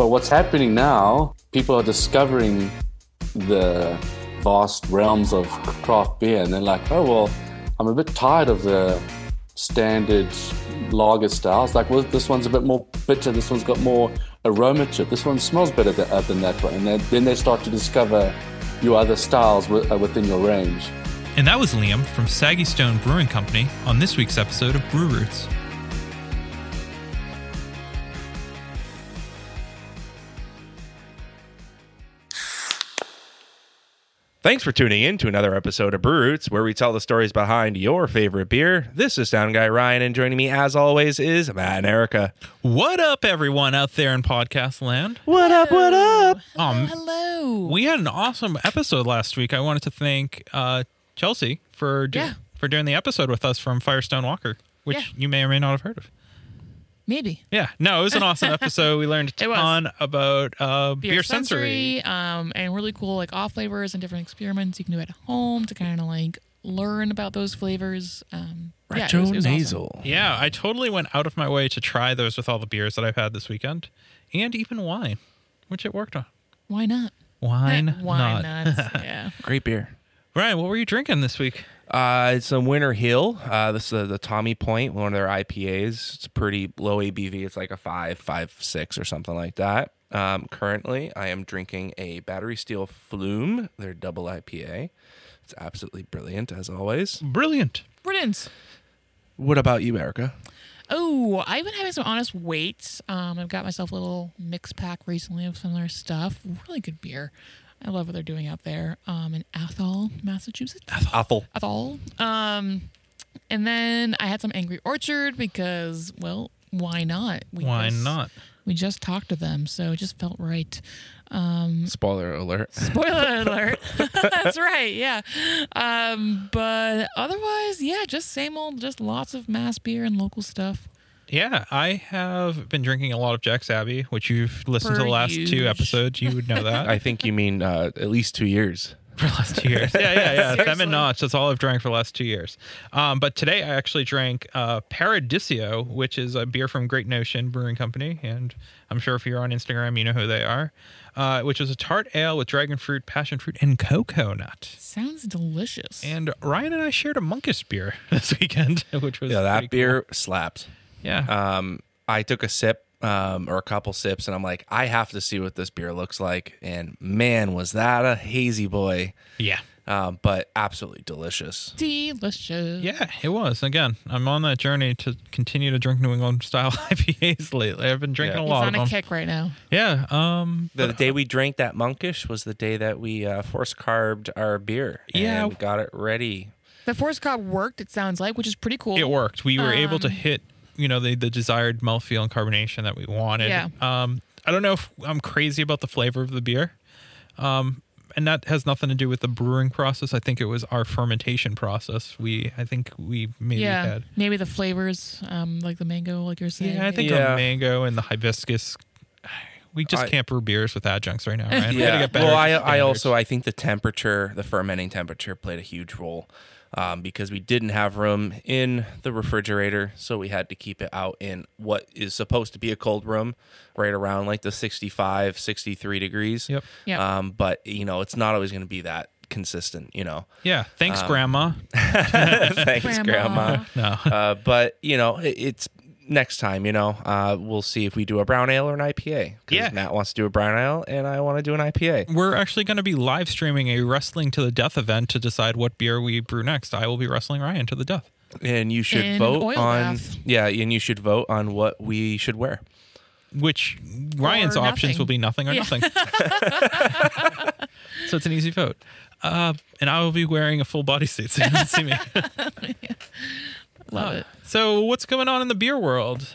But what's happening now, people are discovering the vast realms of craft beer and they're like, oh, well, I'm a bit tired of the standard lager styles. Like, well, this one's a bit more bitter, this one's got more aroma to it, this one smells better than, uh, than that one. And then, then they start to discover your other styles wi- uh, within your range. And that was Liam from Saggy Stone Brewing Company on this week's episode of Brew Roots. Thanks for tuning in to another episode of Brew Roots, where we tell the stories behind your favorite beer. This is Sound Guy Ryan, and joining me, as always, is Matt and Erica. What up, everyone out there in podcast land? What up? What up? Um, Hello. we had an awesome episode last week. I wanted to thank uh, Chelsea for do- Yeah. for doing the episode with us from Firestone Walker, which Yeah. you may or may not have heard of. Maybe. Yeah, no, it was an awesome episode. We learned a ton about uh, beer, sensory. um, and really cool like off flavors and different experiments you can do at home to kind of like learn about those flavors. Um, yeah, it was- it was awesome. Yeah, I totally went out of my way to try those with all the beers that I've had this weekend, and even wine, which it worked on. Why not? Wine, Why not. not? yeah. Great beer. Ryan, what were you drinking this week? Uh, it's a Winter Hill. Uh, this is the, the Tommy Point, one of their IPAs. It's pretty low ABV. It's like a five, five, six, or something like that. Um, currently, I am drinking a Battery Steele Flume, their double IPA. It's absolutely brilliant, as always. Brilliant. Brilliant. What about you, Erica? Oh, I've been having some honest weights. Um, I've got myself a little mix pack recently of some of their stuff. Really good beer. I love what they're doing out there um, in Athol, Massachusetts. Awful. Athol. Um, and then I had some Angry Orchard because, well, why not? We Why just- not? We just talked to them, so it just felt right. Um, Spoiler alert. spoiler alert. That's right. Yeah. Um, but otherwise, yeah, just same old, just lots of mass beer and local stuff. Yeah, I have been drinking a lot of Jack's Abbey, which you've listened to the last two episodes. You would know that I think you mean uh, at least two years. for the last two years. Yeah, yeah, yeah. Them and Notch. That's all I've drank for the last two years. Um, but today I actually drank uh, Paradiso, which is a beer from Great Notion Brewing Company, and I'm sure if you're on Instagram, you know who they are. Uh, which is a tart ale with dragon fruit, passion fruit, and cocoa nut. Sounds delicious. And Ryan and I shared a monkish beer this weekend, which was Yeah, that pretty cool. beer slaps. Yeah, Um, I took a sip um, or a couple sips, and I'm like, I have to see what this beer looks like. And man, was that a hazy boy! yeah. Um, but absolutely delicious. delicious. Yeah, it was. Again, I'm on that journey to continue to drink New England style IPAs lately. I've been drinking Yeah. a He's lot on of a them. kick right now. Yeah. Um. The day we drank that monkish was the day that we uh, force carbed our beer. Yeah. and got it ready. The force carb worked. It sounds like, which is pretty cool. It worked. We were able to Um, hit, you know, the the desired mouthfeel and carbonation that we wanted. Yeah. Um. I don't know if I'm crazy about the flavor of the beer. Um. And that has nothing to do with the brewing process. I think it was our fermentation process. We, I think we maybe yeah, had. maybe the flavors, um, like the mango, like you're saying. Yeah, I think Yeah. the mango and the hibiscus. We just I- can't brew beers with adjuncts right now, right? We gotta Yeah. get better Well, I, I also I think the temperature, the fermenting temperature, played a huge role um, because we didn't have room in the refrigerator, so we had to keep it out in what is supposed to be a cold room, right around like the 65, 63 degrees. Yep. Yep. Um, but you know, it's not always going to be that consistent. You know. Yeah. Thanks, Um, Grandma. Thanks, Grandma. No. Uh, but you know, it, it's next time. You know, uh, we'll see if we do a brown ale or an IPA. 'Cause Yeah. Matt wants to do a brown ale, and I want to do an IPA. We're actually going to be live streaming a wrestling to the death event to decide what beer we brew next. I will be wrestling Ryan to the death. And you should In vote on bath. yeah, and you should vote on what we should wear. Which Ryan's Or options nothing. will be nothing or Yeah. nothing. so it's an easy vote. Uh, and I will be wearing a full bodysuit so you can see me. Love it. So what's going on in the beer world?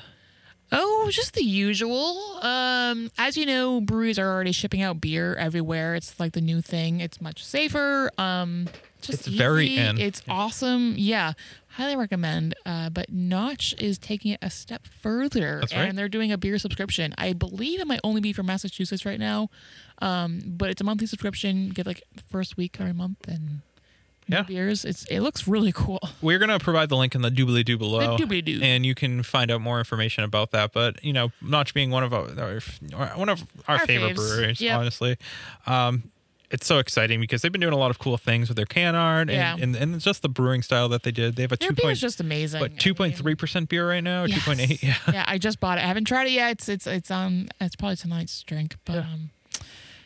Oh, just the usual. Um, as you know, breweries are already shipping out beer everywhere. It's like the new thing. It's much safer. Um, just It's very easy. in. It's awesome. Yeah, highly recommend. Uh, but Notch is taking it a step further, That's right. and they're doing a beer subscription. I believe it might only be for Massachusetts right now, um, but it's a monthly subscription. Get like the first week every month, and Yeah. beers. It's it looks really cool. We're gonna provide the link in the doobly doo below, The doobly-doo. and you can find out more information about that. But you know, Notch being one of our, one of our, Our favorite faves. breweries, Yep. honestly, um, it's so exciting because they've been doing a lot of cool things with their can art Yeah. and, and, and just the brewing style that they did. They have a Their two beer point, is just amazing. but two point three percent beer right now, two yes. point eight. Yeah. yeah, I just bought it. I haven't tried it yet. It's it's it's um it's probably tonight's drink, but Yeah. um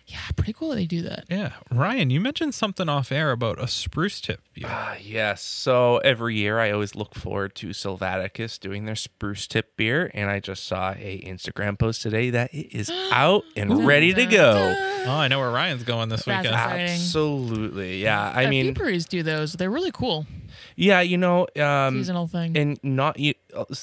yeah, pretty cool that they do that. Yeah, Ryan, you mentioned something off air about a spruce tip beer. Ah, yes. So every year I always look forward to Silvaticus doing their spruce tip beer, and I just saw a Instagram post today that it is out and ready to go. Oh, I know where Ryan's going this That's weekend. exciting. Absolutely, yeah. I a few mean, breweries do those. They're really cool. Yeah, you know, um, Seasonal thing. and not you.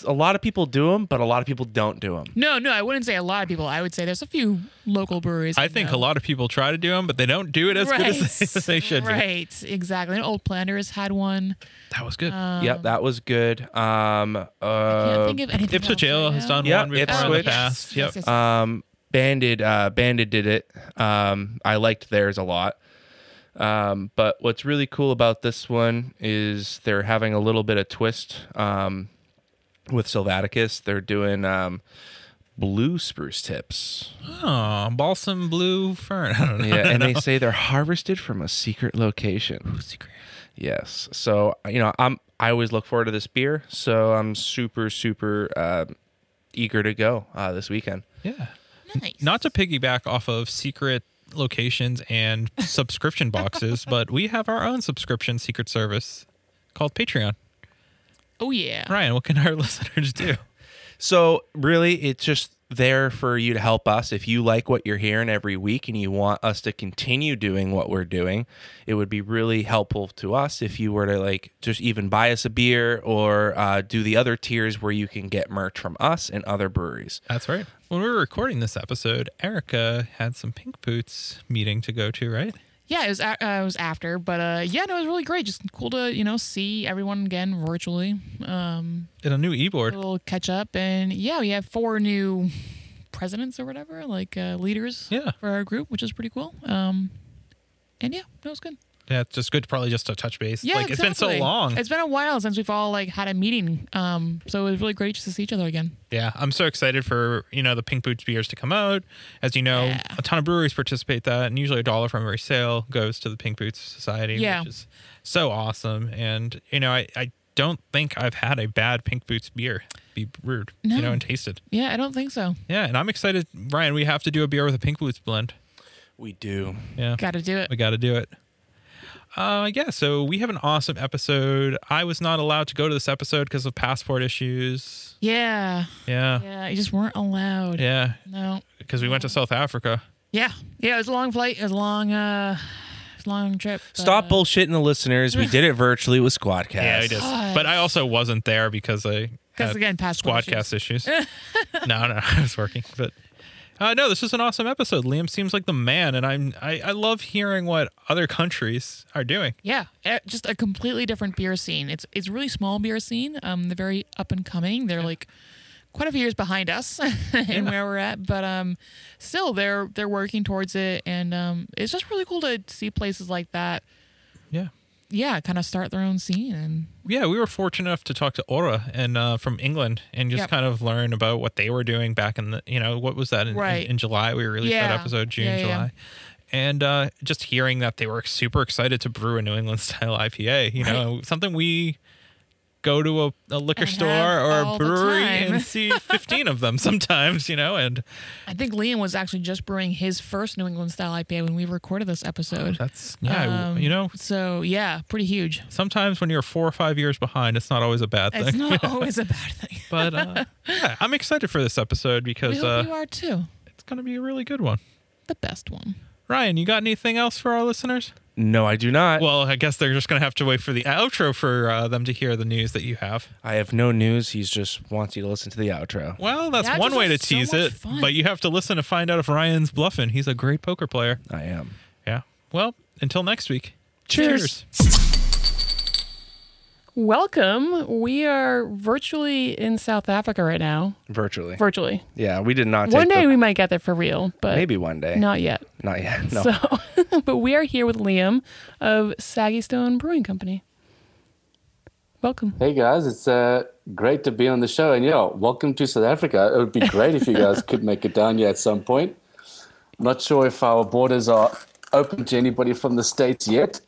A lot of people do them, but a lot of people don't do them. no, no, I wouldn't say a lot of people. I would say there's a few local breweries. I think a lot of people try to do them, but they don't do it as good as they, as they should. be. Right, exactly. And Old Planters had one. That was good. yep, that was good. Um, I can't uh, think of anything. Ipswich Ale right has done Yeah, one before in Ipswich. the past. Yes, Yep. yes, yes. Um, Banded, uh, Banded did it. Um, I liked theirs a lot. Um, but what's really cool about this one is they're having a little bit of twist um, with Silvaticus. They're doing um, blue spruce tips. Oh, balsam blue fern. I don't know. Yeah, and they say they're harvested from a secret location. Secret. Yes. So you know, I'm I always look forward to this beer. So I'm super super uh, eager to go uh, this weekend. Yeah. Nice. Not to piggyback off of secret locations and subscription boxes, but we have our own subscription secret service called Patreon. Oh yeah. Ryan, what can our listeners do? So really, it's just there for you to help us. If you like what you're hearing every week and you want us to continue doing what we're doing, it would be really helpful to us if you were to like just even buy us a beer or uh, do the other tiers where you can get merch from us and other breweries. That's right. When we were recording this episode, Erica had some Pink Boots meeting to go to, right? Yeah, it was a- uh, it was after, but uh, yeah, no, it was really great. Just cool to you know see everyone again virtually. Um, In a new a e-board. little catch up, and yeah, we have four new presidents or whatever, like uh, leaders Yeah. for our group, which is pretty cool. Um, and yeah, that was good. Yeah, it's just good probably just to touch base. Yeah, like it's been so long. It's been a while since we've all like had a meeting. Um, so it was really great just to see each other again. Yeah, I'm so excited for you know the Pink Boots beers to come out. As you know, Yeah. a ton of breweries participate that, and usually a dollar from every sale goes to the Pink Boots Society, Yeah. which is so awesome. And you know, I, I don't think I've had a bad Pink Boots beer be brewed, you know, and tasted. Yeah, I don't think so. Yeah, and I'm excited, Ryan. We have to do a beer with a Pink Boots blend. We do. Yeah, Got to do it. we got to do it. Uh, yeah, so we have an awesome episode. I was not allowed to go to this episode because of passport issues. Yeah, Yeah, yeah, you just weren't allowed. yeah, No. because we went to South Africa. Yeah, yeah, it was a long flight. It was a long, uh, it was a long trip. but, Stop uh, bullshitting the listeners. We did it virtually with Squadcast. Yeah, I did. But I also wasn't there because I Because again, passport squadcast issues. no, no, I was working. But uh, no, this is an awesome episode. Liam seems like the man, and I'm I, I love hearing what other countries are doing. Yeah, eh, just a completely different beer scene. It's it's really small beer scene. Um, they're very up and coming. They're like quite a few years behind us and where we're at, but um, still they're they're working towards it, and um, it's just really cool to see places like that. Yeah. Yeah, kind of start their own scene, and Yeah, we were fortunate enough to talk to Aura and uh, from England and just Yep. kind of learn about what they were doing back in the you know what was that in, in- Right. in, July we released that episode June Yeah, yeah. July and uh, just hearing that they were super excited to brew a New England style IPA you know something we go to a, a liquor And store or a brewery and see 15 of them sometimes you know and I think Liam was actually just brewing his first New England style IPA when we recorded this episode. that's yeah Um, you know So yeah, pretty huge. sometimes when you're four or five years behind it's not always a bad thing. It's not always a bad thing. but uh, yeah i'm excited for this episode because uh, you are too. it's going to be a really good one The best one. Ryan, you got anything else for our listeners? No, I do not. Well, I guess they're just going to have to wait for the outro for uh, them to hear the news that you have. I have no news. He's just wants you to listen to the outro. Well, that's That one way to was so tease it, fun. but you have to listen to find out if Ryan's bluffing. He's a great poker player. I am. Yeah. Well, until next week. Cheers. Cheers. Welcome. We are virtually in South Africa right now. Virtually. Virtually. yeah, we did not. One day the- we might get there for real, but maybe one day. not yet. Not yet. No. So, but we are here with Liam of Saggy Stone Brewing Company. Welcome. Hey guys, it's uh, great to be on the show, and yeah, welcome to South Africa. It would be great if you guys could make it down here at some point. Not sure if our borders are open to anybody from the states yet.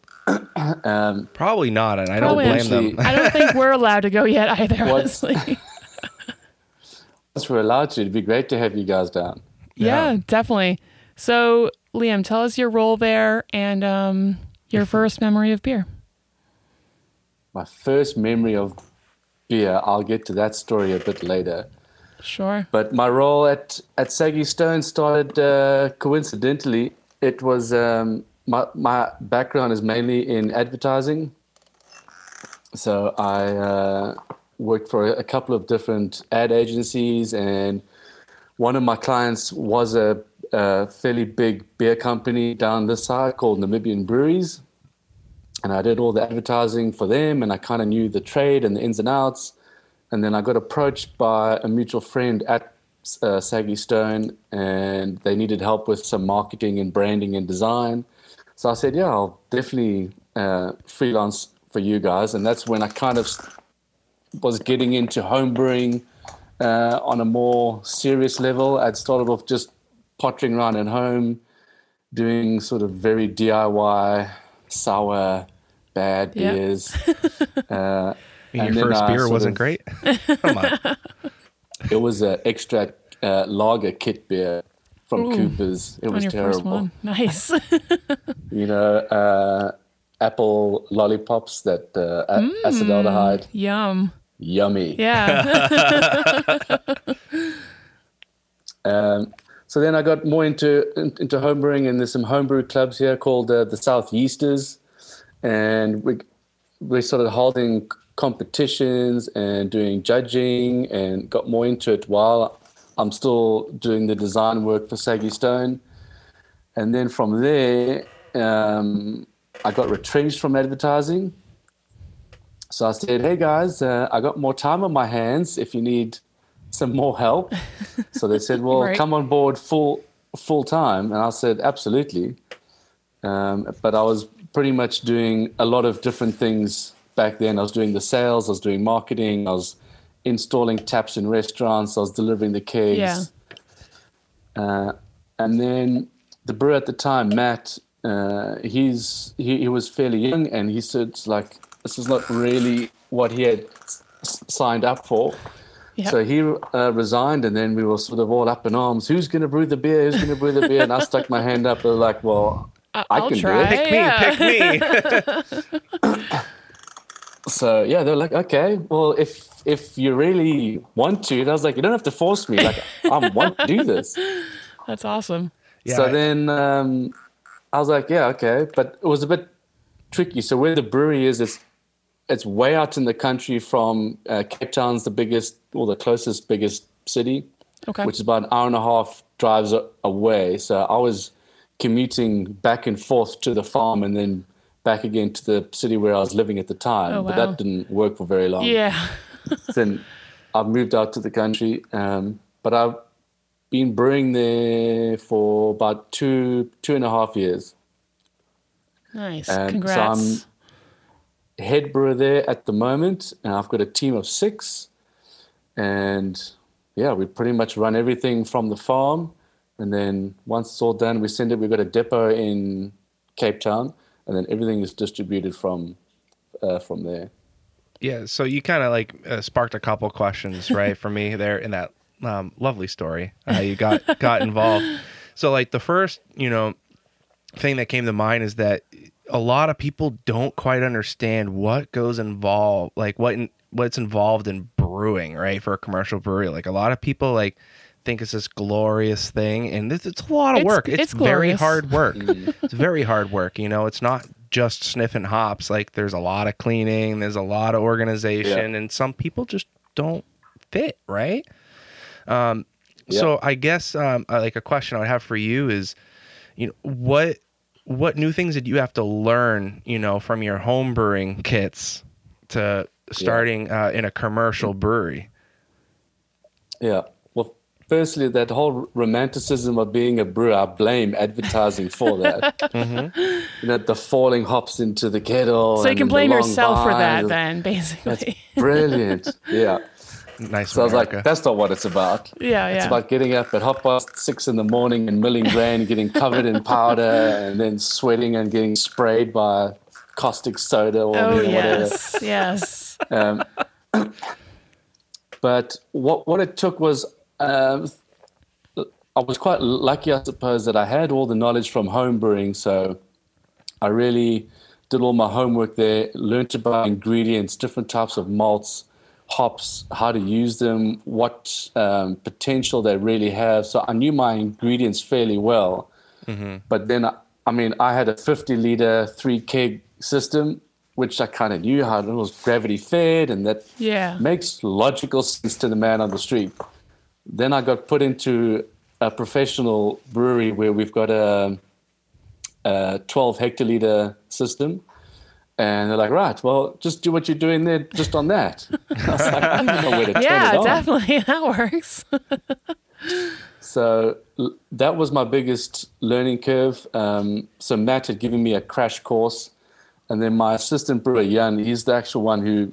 Um, Probably not, and I don't blame actually- them. I don't think we're allowed to go yet either, What's- honestly. once we're allowed to, it'd be great to have you guys down. yeah, definitely. So, Liam, tell us your role there and um, your first memory of beer. My first memory of beer, I'll get to that story a bit later. Sure. But my role at, at Saggy Stone started uh, coincidentally. It was um, my, my background is mainly in advertising. So I uh, worked for a couple of different ad agencies, and one of my clients was a, a fairly big beer company down this side called Namibian Breweries. And I did all the advertising for them, and I kind of knew the trade and the ins and outs. And then I got approached by a mutual friend at uh, Saggy Stone, and they needed help with some marketing and branding and design. So I said, "Yeah, I'll definitely uh, freelance for you guys." And that's when I kind of was getting into homebrewing uh, on a more serious level. I'd started off just pottering around at home, doing sort of very DIY, sour, bad Yeah. beers. uh, Your and then first beer wasn't of- great. Come on. It was an extra uh, lager kit beer from Ooh, Cooper's. It was terrible. Nice. You know, uh, apple lollipops that uh, a- acetaldehyde, Yum. yummy. Yeah. Um, so then I got more into in- into homebrewing, and there's some homebrew clubs here called uh, the SouthYeasters, and we we started holding competitions and doing judging, and got more into it while I'm still doing the design work for Saggy Stone, and then from there um, I got retrenched from advertising. So I said, "Hey guys, uh, I got more time on my hands. If you need some more help." so they said, "Well, Right. come on board full full time," and I said, "Absolutely." Um, but I was pretty much doing a lot of different things back then. I was doing the sales, I was doing marketing, I was installing taps in restaurants, I was delivering the kegs. Yeah. Uh, and then the brewer at the time, Matt, uh, he's he, he was fairly young, and he said like this is not really what he had s- signed up for. Yeah. So he uh, resigned, and then we were sort of all up in arms. Who's going to brew the beer? Who's going to brew the beer? And I stuck my hand up. I was like, well, I- I I'll can do it. Pick me, yeah. pick me. So yeah, they're like, okay, well, if if you really want to, and I was like, you don't have to force me. Like, I want to do this. That's awesome. Yeah, so I- then um, I was like, yeah, okay, but it was a bit tricky. So where the brewery is, it's it's way out in the country from uh, Cape Town's the biggest or the closest biggest city, Okay. which is about an hour and a half drives away. So I was commuting back and forth to the farm and then back again to the city where I was living at the time. Oh, But that didn't work for very long yeah. then I moved out to the country. Um, but I've been brewing there for about two two and a half years. Nice. Um, so I'm- Head brewer there at the moment, and I've got a team of six. And yeah, we pretty much run everything from the farm. And then once it's all done, we send it. We've got a depot in Cape Town, and then everything is distributed from uh, from there. Yeah, so you kind of like uh, sparked a couple questions, right, for me there in that um, lovely story how you got got involved. So like the first, you know, thing that came to mind is that a lot of people don't quite understand what goes involved, like what in, what's involved in brewing, right, for a commercial brewery. Like a lot of people like think it's this glorious thing, and it's, it's a lot of It's- work. It's, it's very hard work. it's very hard work. You know, it's not just sniffing hops. Like there's a lot of cleaning, there's a lot of organization, and some people just don't fit, right? Um, So I guess um, uh, like a question I would have for you is, you know, what what new things did you have to learn, you know, from your home brewing kits to starting uh, in a commercial brewery? Yeah. Well, firstly, that whole romanticism of being a brewer, I blame advertising for that. Mm-hmm. You know, the falling hops into the kettle. So you can blame long yourself for that, vines. then, That's basically. brilliant. yeah. Nice. So I was like, that's not what it's about. Yeah, It's yeah. about getting up at half past six in the morning and milling grain, getting covered in powder, and then sweating and getting sprayed by caustic soda or oh, you know, whatever. yes. Yes. Um, but what what it took was um, I was quite lucky, I suppose, that I had all the knowledge from home brewing. So I really did all my homework there, learned about ingredients, different types of malts, hops, how to use them, what um, potential they really have. So I knew my ingredients fairly well. But then, I, I mean, I had a 50 liter three keg system, which I kind of knew how it was gravity fed, and that Yeah. makes logical sense to the man on the street. Then I got put into a professional brewery where we've got a, a 12 hectoliter system. And they're like, right, well, just do what you're doing there, just on that. I was like, I don't know where to turn Yeah, it on. definitely. That works. So that was my biggest learning curve. Um, so Matt had given me a crash course, and then my assistant brewer Jan, he's the actual one who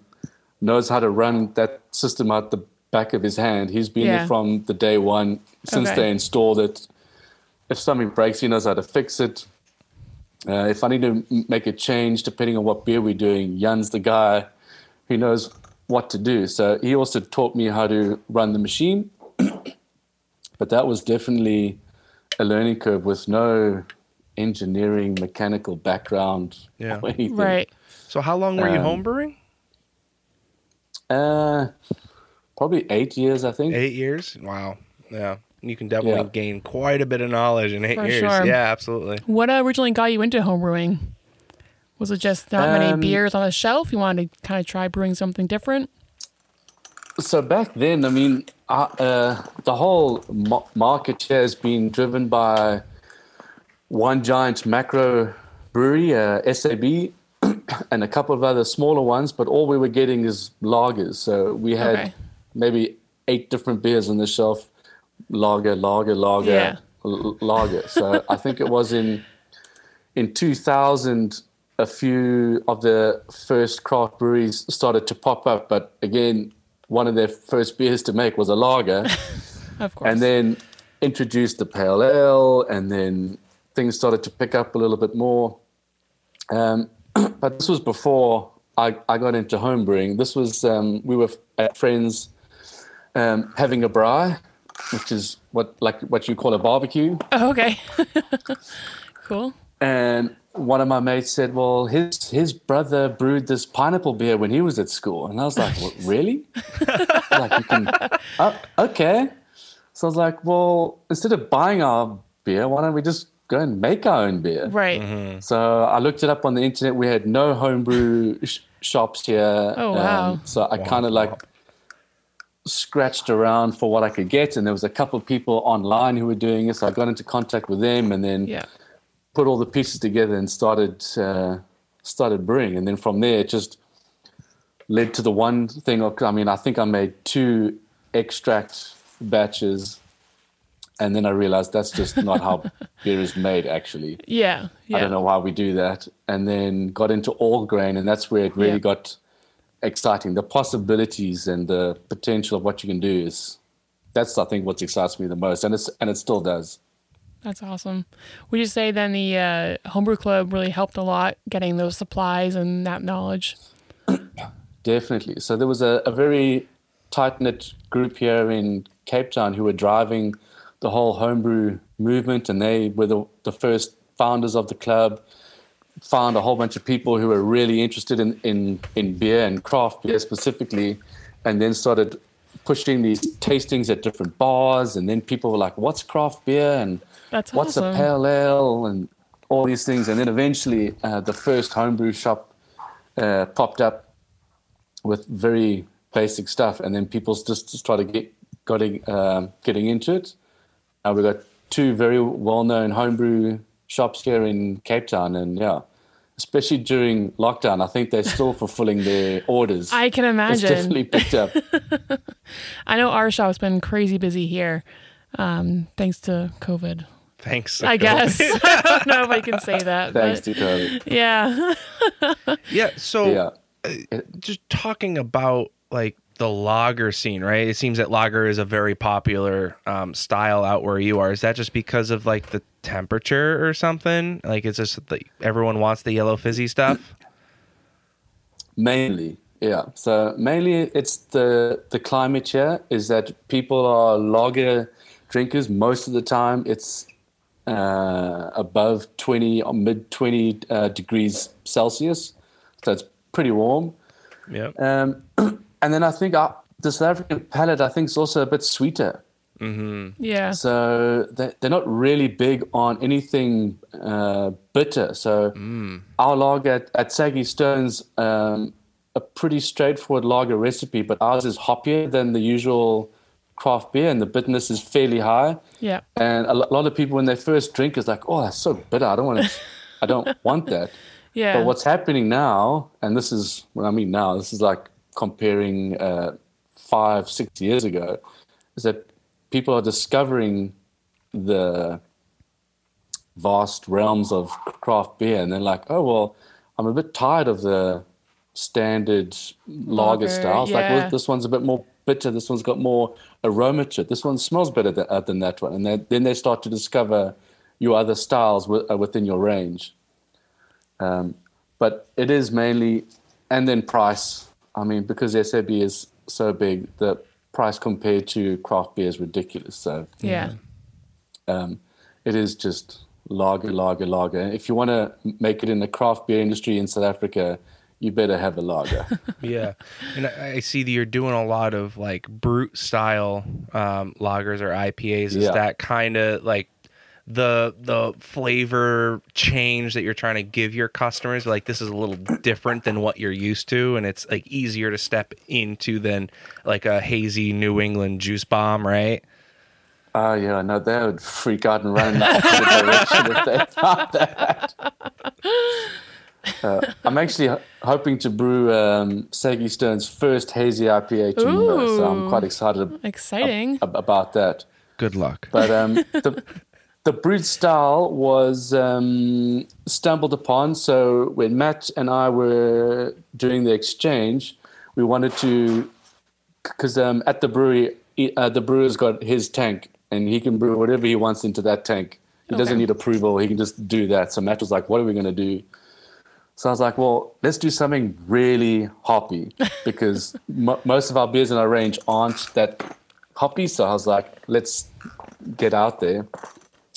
knows how to run that system out the back of his hand. He's been Yeah. there from the day one since Okay. they installed it. If something breaks, he knows how to fix it. Uh, if I need to make a change, depending on what beer we're doing, Jan's the guy who knows what to do. So he also taught me how to run the machine but that was definitely a learning curve with no engineering mechanical background Yeah. or anything. right. so how long were you um, home brewing? Uh, probably eight years, I think. Eight years. Wow. Yeah. You can definitely Yeah. gain quite a bit of knowledge in eight For years. sure. Yeah, absolutely. What originally got you into homebrewing? Was it just not many Um, beers on the shelf? You wanted to kind of try brewing something different? So back then, I mean, uh, uh, the whole ma- market here has been driven by one giant macro brewery, uh, SAB, and a couple of other smaller ones. But all we were getting is lagers. So we had Okay. Maybe eight different beers on the shelf: lager, lager, lager, Yeah. l- lager. So I think it was in in 2000 a few of the first craft breweries started to pop up but again one of their first beers to make was a lager Of course. and then introduced the pale ale and then things started to pick up a little bit more um, but this was before I, I got into homebrewing this was um, we were at friends um, having a braai, which is what like what you call a barbecue Oh, okay. cool. and one of my mates said, "Well, his his brother brewed this pineapple beer when he was at school," and I was like, "What, "Really? like you can? Oh, okay." So I was like, "Well, instead of buying our beer, why don't we just go and make our own beer?" Right. So I looked it up on the internet. We had no homebrew sh- shops here. Oh, wow. so I kind of like scratched around for what I could get, and there was a couple of people online who were doing it. So I got into contact with them, and then Yeah. put all the pieces together and started uh, started brewing, and then from there it just led to the one thing. Of, I mean, I think I made two extract batches, and then I realized that's just not how beer is made. Actually, Yeah. Yeah. I don't know why we do that, and then got into all grain, and that's where it really Yeah. got exciting. The possibilities and the potential of what you can do is that's I think what excites me the most, and it's and it still does. That's awesome. Would you say then the uh, homebrew club really helped a lot getting those supplies and that knowledge? Definitely. So there was a, a very tight knit group here in Cape Town who were driving the whole homebrew movement, and they were the, the first founders of the club. Found a whole bunch of people who were really interested in, in, in beer and craft beer specifically, and then started pushing these tastings at different bars. And then people were like, What's craft beer? And That's what's awesome. a pale ale? And all these things. And then eventually, uh, the first homebrew shop uh, popped up with very basic stuff, and then people just started get, getting um, getting into it. Uh, we've got two very well-known homebrew shops here in Cape Town, and yeah, especially during lockdown. I think they're still fulfilling their orders. I can imagine. it's imagine. definitely picked up. I know our shop's been crazy busy here, um, thanks to COVID. Thanks. I guess. I don't know if I can say that. Thanks but to COVID. yeah. Yeah. So Yeah. just talking about like the lager scene, right? It seems that lager is a very popular um, style out where you are. Is that just because of like the temperature or something? Like it's just that everyone wants the yellow fizzy stuff. Mainly, yeah. So mainly it's the the climate here is that people are lager drinkers most of the time. It's uh, above 20 or mid 20 uh, degrees Celsius. So it's pretty warm. Yep. Um, and then I think uh, the South African palate, I think, is also a bit sweeter. Yeah. So they- they're not really big on anything uh, bitter. So our lager at, at Saggy Stones, um, a pretty straightforward lager recipe, but ours is hoppier than the usual craft beer, and the bitterness is fairly high. Yeah. And a lot of people, when they first drink, is like, "Oh, that's so bitter. I don't want to. I don't want that." Yeah. But what's happening now, and this is what I mean now, this is like comparing uh, five, six years ago, is that people are discovering the vast realms of craft beer, and they're like, oh, well, I'm a bit tired of the standard lager, Lager, styles. Like, well, this one's a bit more bitter, this one's got more aroma to it, this one smells better than, uh, than that one. And then, then they start to discover your other styles wi- uh, within your range. Um, but it is mainly, and then price. I mean, because SAB is so big, the price compared to craft beer is ridiculous. So yeah. um, it is just lager, lager, lager. If you want to make it in the craft beer industry in South Africa, you better have a lager. yeah, and I, I see that you're doing a lot of like brut style um, lagers or IPAs. Is Yeah. that kind of like the the flavor change that you're trying to give your customers? Like this is a little different than what you're used to, and it's like easier to step into than like a hazy New England juice bomb, right? Oh yeah, no, they would freak out and run in the opposite direction if they thought that. Uh, I'm actually h- hoping to brew um, Saggy Stone's first hazy IPA tomorrow, so I'm quite excited ab- Exciting. ab- about that. Good luck. But um, the the brut style was um, stumbled upon. So when Matt and I were doing the exchange, we wanted to because um, at the brewery, uh, the brewer's got his tank, and he can brew whatever he wants into that tank. He doesn't need approval; he can just do that. So Matt was like, "What are we going to do?" So I was like, "Well, let's do something really hoppy because mo most of our beers in our range aren't that hoppy." So I was like, "Let's get out there."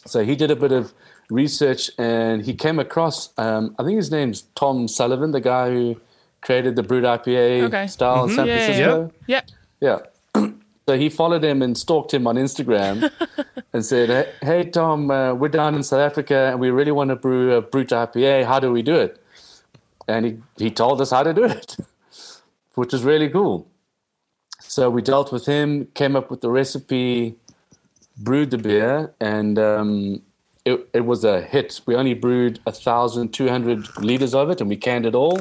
So he did a bit of research and he came across, um, I think his name's Tom Sullivan, the guy who created the Brut IPA Okay. style in San Yeah, yeah, yeah. Yeah. so he followed him and stalked him on Instagram and said, "Hey, Hey, Tom, uh, we're down in South Africa and we really want to brew a Brut IPA. How do we do it? And he, he told us how to do it, which was really cool. So we dealt with him, came up with the recipe, brewed the beer, and um, it, it was a hit. We only brewed 1,200 liters of it and we canned it all.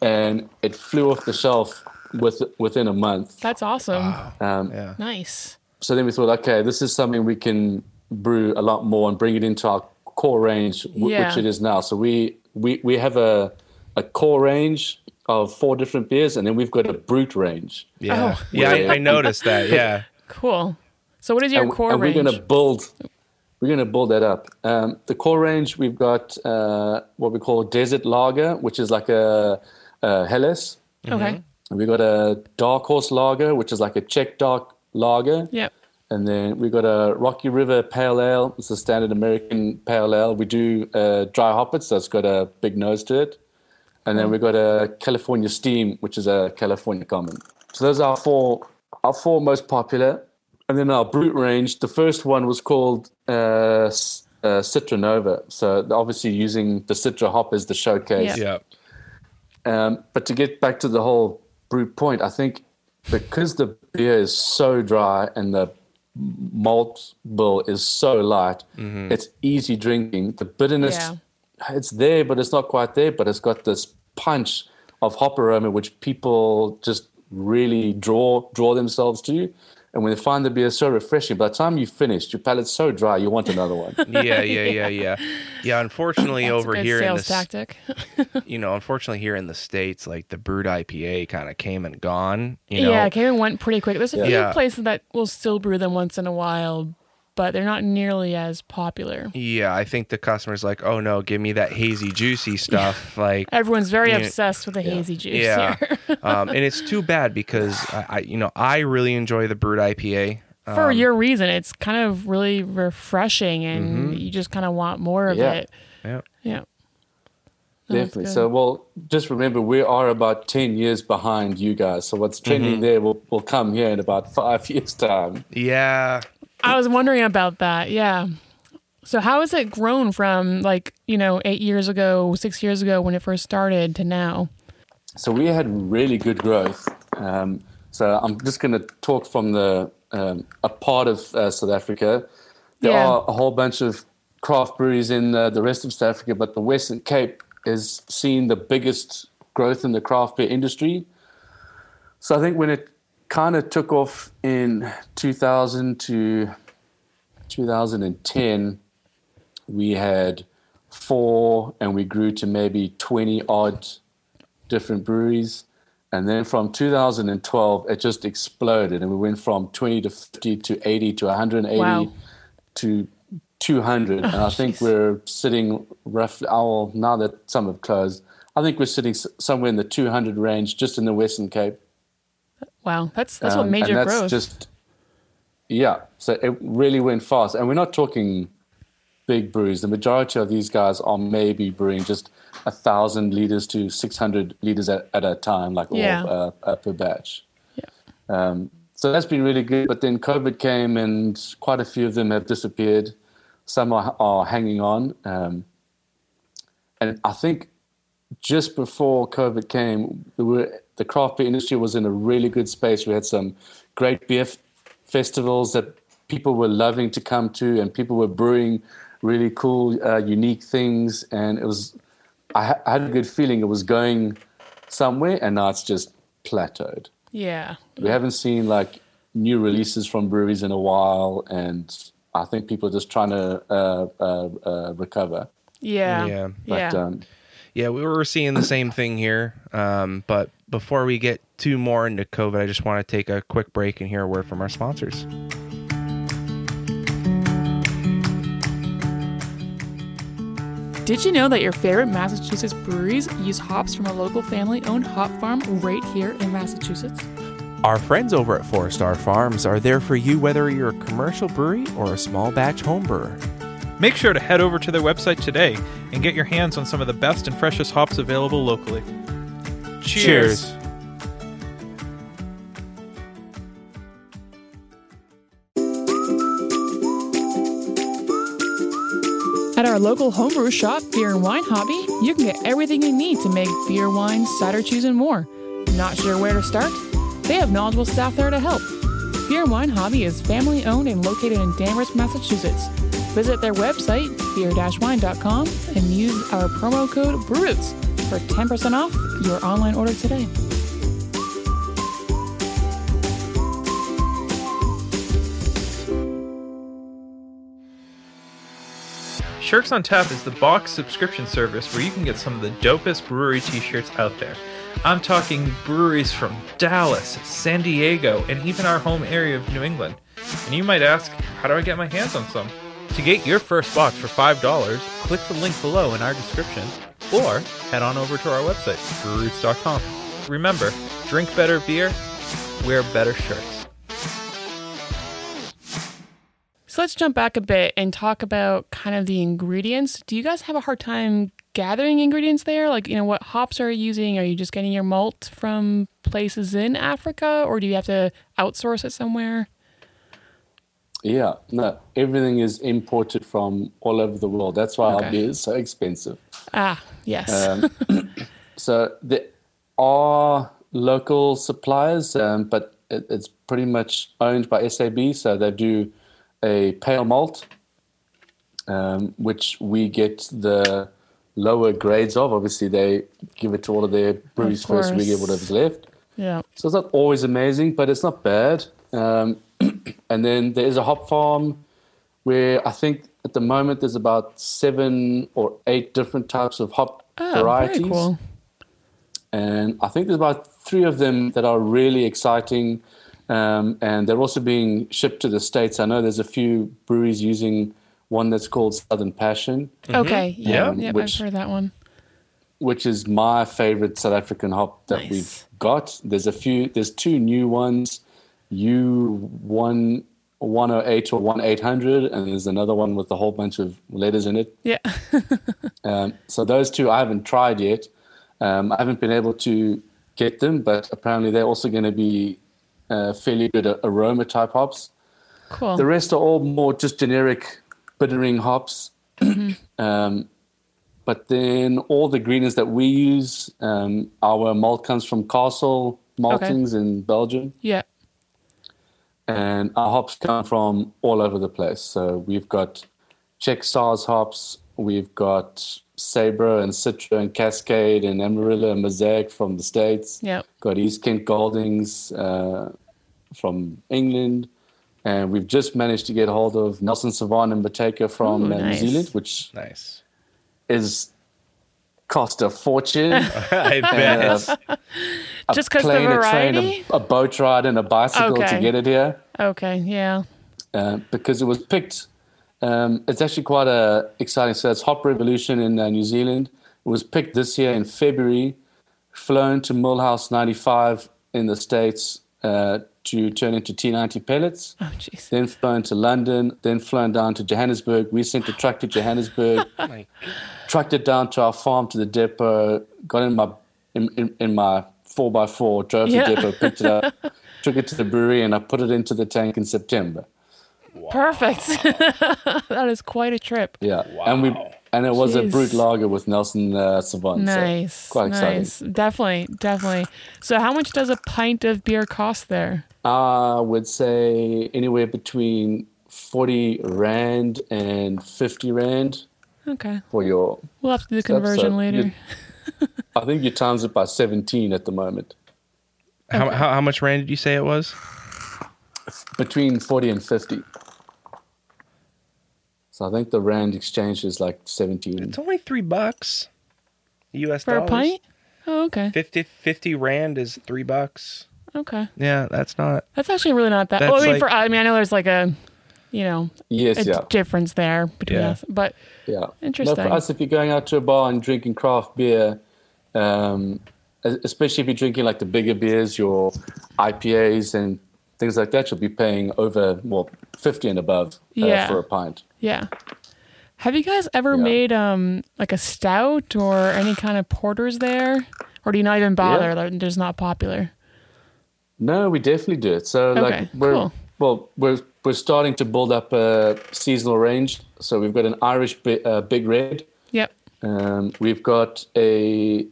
And it flew off the shelf with, within a month. That's awesome. Um, Yeah. Nice. so then we thought, okay, this is something we can brew a lot more and bring it into our core range, w- Yeah. which it is now. So we we we have a a core range of four different beers, and then we've got a brut range. Yeah. Oh. Yeah, I, I noticed that. Yeah. Cool. So what is your and, core and range? we're going to build. We're going to build that up. Um, the core range, we've got uh, what we call desert lager, which is like a, a Helles. okay. And we've got a dark horse lager, which is like a Czech dark lager. Yep. And then we've got a Rocky River Pale Ale. It's a standard American Pale Ale. We do uh, dry hop it, so it's got a big nose to it. And then we've got a California Steam, which is a California Common. So those are our four, our four most popular. And then our brut range. The first one was called uh, uh, Citra Nova. So obviously using the Citra hop as the showcase. Yeah. Yeah. Um, but to get back to the whole brut point, I think because the beer is so dry and the malt bill is so light, it's easy drinking. The bitterness Yeah. it's there, but it's not quite there. But it's got this punch of hop aroma, which people just really draw draw themselves to. And when they find the beer so refreshing, by the time you finished, your palate's so dry, you want another one. yeah, yeah, yeah, yeah. Yeah, unfortunately That's a over good here in sales the s- tactic. you know, unfortunately here in the states, like the brut IPA kind of came and gone. You know, yeah, it came and went pretty quick. There's a few places that will still brew them once in a while, but they're not nearly as popular. yeah. I think the customer's like, oh no, give me that hazy, juicy stuff. like, Everyone's very Yeah. obsessed with the hazy juice yeah, here. um, and it's too bad because I, I, you know, I really enjoy the brut IPA. For Um, your reason, it's kind of really refreshing, and you just kind of want more of Yeah. it. yeah. Yeah. No, Definitely. So, well, just remember, we are about 10 years behind you guys. So, what's trending Mm-hmm. there will, will come here in about five years' time. Yeah, I was wondering about that. Yeah. So how has it grown from like, you know, eight years ago, six years ago when it first started to now? So, we had really good growth. Um, so, I'm just going to talk from the um, a part of uh, South Africa. There Yeah. are a whole bunch of craft breweries in uh, the rest of South Africa, but the Western Cape has seen the biggest growth in the craft beer industry. So I think when it kind of took off in 2000 to 2010, we had four and we grew to maybe 20 odd different breweries. And then from 2012, it just exploded. And we went from 20 to 50 to 80 to 180 Wow. to 200. and I oh, think jeez. we're sitting roughly, oh, now that some have closed, I think we're sitting somewhere in the 200 range just in the Western Cape. Wow. That's that's what Um, major and that's growth. just yeah. So it really went fast. And we're not talking big brews the majority of these guys are maybe brewing just a thousand liters to 600 liters at, at a time like Yeah. all, uh, uh, per batch. Um, so that's been really good. But then covid came and quite a few of them have disappeared. Some are, are hanging on. Um, and i think just before COVID came, there were, the craft beer industry was in a really good space. We had some great beer f- festivals that people were loving to come to, and people were brewing really cool, uh, unique things. And it was, I, ha- I had a good feeling it was going somewhere, and now it's just plateaued. yeah. We haven't seen like new releases from breweries in a while, and I think people are just trying to uh, uh, uh, recover. Yeah. Yeah. Yeah. Um, Yeah, we were seeing the same thing here. Um, but before we get too more into COVID, I just want to take a quick break and hear a word from our sponsors. Did you know that your favorite Massachusetts breweries use hops from a local family owned hop farm right here in Massachusetts? Our friends over at Four Star Farms are there for you whether you're a commercial brewery or a small batch home brewer. Make sure to head over to their website today and get your hands on some of the best and freshest hops available locally. Cheers. At our local homebrew shop, Beer and Wine Hobby, you can get everything you need to make beer, wine, cider, cheese, and more. Not sure where to start? They have knowledgeable staff there to help. Beer and Wine Hobby is family owned and located in Danvers, Massachusetts. Visit their website, beer-wine.com, and use our promo code BREWROOTS for 10% off your online order today. Shirts on Tap is the box subscription service where you can get some of the dopest brewery t shirts out there. I'm talking breweries from Dallas, San Diego, and even our home area of New England. And you might ask, how do I get my hands on some? To get your first box for $5, click the link below in our description or head on over to our website, brewroots.com. Remember, drink better beer, wear better shirts. So let's jump back a bit and talk about kind of the ingredients. Do you guys have a hard time gathering ingredients there? Like, you know, what hops are you using? Are you just getting your malt from places in Africa or do you have to outsource it somewhere? Yeah, no, everything is imported from all over the world. That's why Okay. our beer is so expensive. Ah, yes. Um, so there are local suppliers, um, but it, it's pretty much owned by SAB. So they do a pale malt, um, which we get the lower grades of. Obviously, they give it to all of their breweries first. We get whatever's left. Yeah. So it's not always amazing, but it's not bad. Um, and then there is a hop farm where I think at the moment there's about seven or eight different types of hop Oh, varieties. very cool. And I think there's about three of them that are really exciting. Um, and they're also being shipped to the States. I know there's a few breweries using one that's called Southern Passion, Okay. Yeah. Yeah. Yep, Which- I've heard that one. which is my favorite South African hop that Nice. we've got. There's a few, there's two new ones, U1 108 or 1800, and there's another one with a whole bunch of letters in it. Yeah. Um, so those two I haven't tried yet. Um, I haven't been able to get them, but apparently they're also going to be uh, fairly good aroma type hops. Cool. The rest are all more just generic bittering hops. um, but then all the greeners that we use, um, our malt comes from Castle Maltings in Belgium, yeah. And our hops come from all over the place. So we've got Czech Stars hops, we've got Sabro and Citra and Cascade and Amarillo and Mosaic from the States. Yeah. Got East Kent Goldings uh, from England. And we've just managed to get hold of Nelson Sauvin and Motueka from Ooh, uh, nice. New Zealand, which Nice. is cost a fortune. I bet. Uh, Just 'cause the plane, a train, a, a boat ride, and a bicycle to get it here. Okay. Yeah. uh, because it was picked. Um, it's actually quite a exciting. So it's Hop Revolution in uh, New Zealand. It was picked this year in February, flown to Millhouse 95 in the States uh, to turn into T90 pellets. Oh, jeez. Then flown to London, then flown down to Johannesburg. We sent a truck to Johannesburg, trucked it down to our farm to the depot, got in my in, in, in my four x four, drove Yeah. to the depot, picked it up, took it to the brewery, and I put it into the tank in September. Perfect. that is quite a trip. Yeah, and we and it was a Jeez. brut lager with Nelson uh, Sauvin. Nice. so quite exciting. nice. Definitely. Definitely. So, how much does a pint of beer cost there? I would say anywhere between forty rand and fifty rand Okay. for your. We'll have to do the stuff, so conversion later. I think you times it by seventeen at the moment. how, how, how much rand did you say it was? Between forty and fifty. So I think the rand exchange is like seventeen. It's only three bucks. U.S. For a pint? Oh, okay. 50, 50 rand is three bucks. Okay. Yeah, that's not. That's actually really not that. Well, I mean, like- for I mean, I know there's like a, you know, Yes, a yeah, difference there between Yeah. us, but yeah. No, Interesting. for us, if you're going out to a bar and drinking craft beer, um, especially if you're drinking like the bigger beers, your IPAs and things like that, you'll be paying over well fifty and above uh, Yeah. for a pint. yeah. Have you guys ever Yeah. made um like a stout or any kind of porters there, or do you not even bother? They're just not popular. No, we definitely do it. So Okay, like we're cool. well, we're we're starting to build up a seasonal range. So we've got an Irish bi- uh, Big Red. Yep. Um, we've got a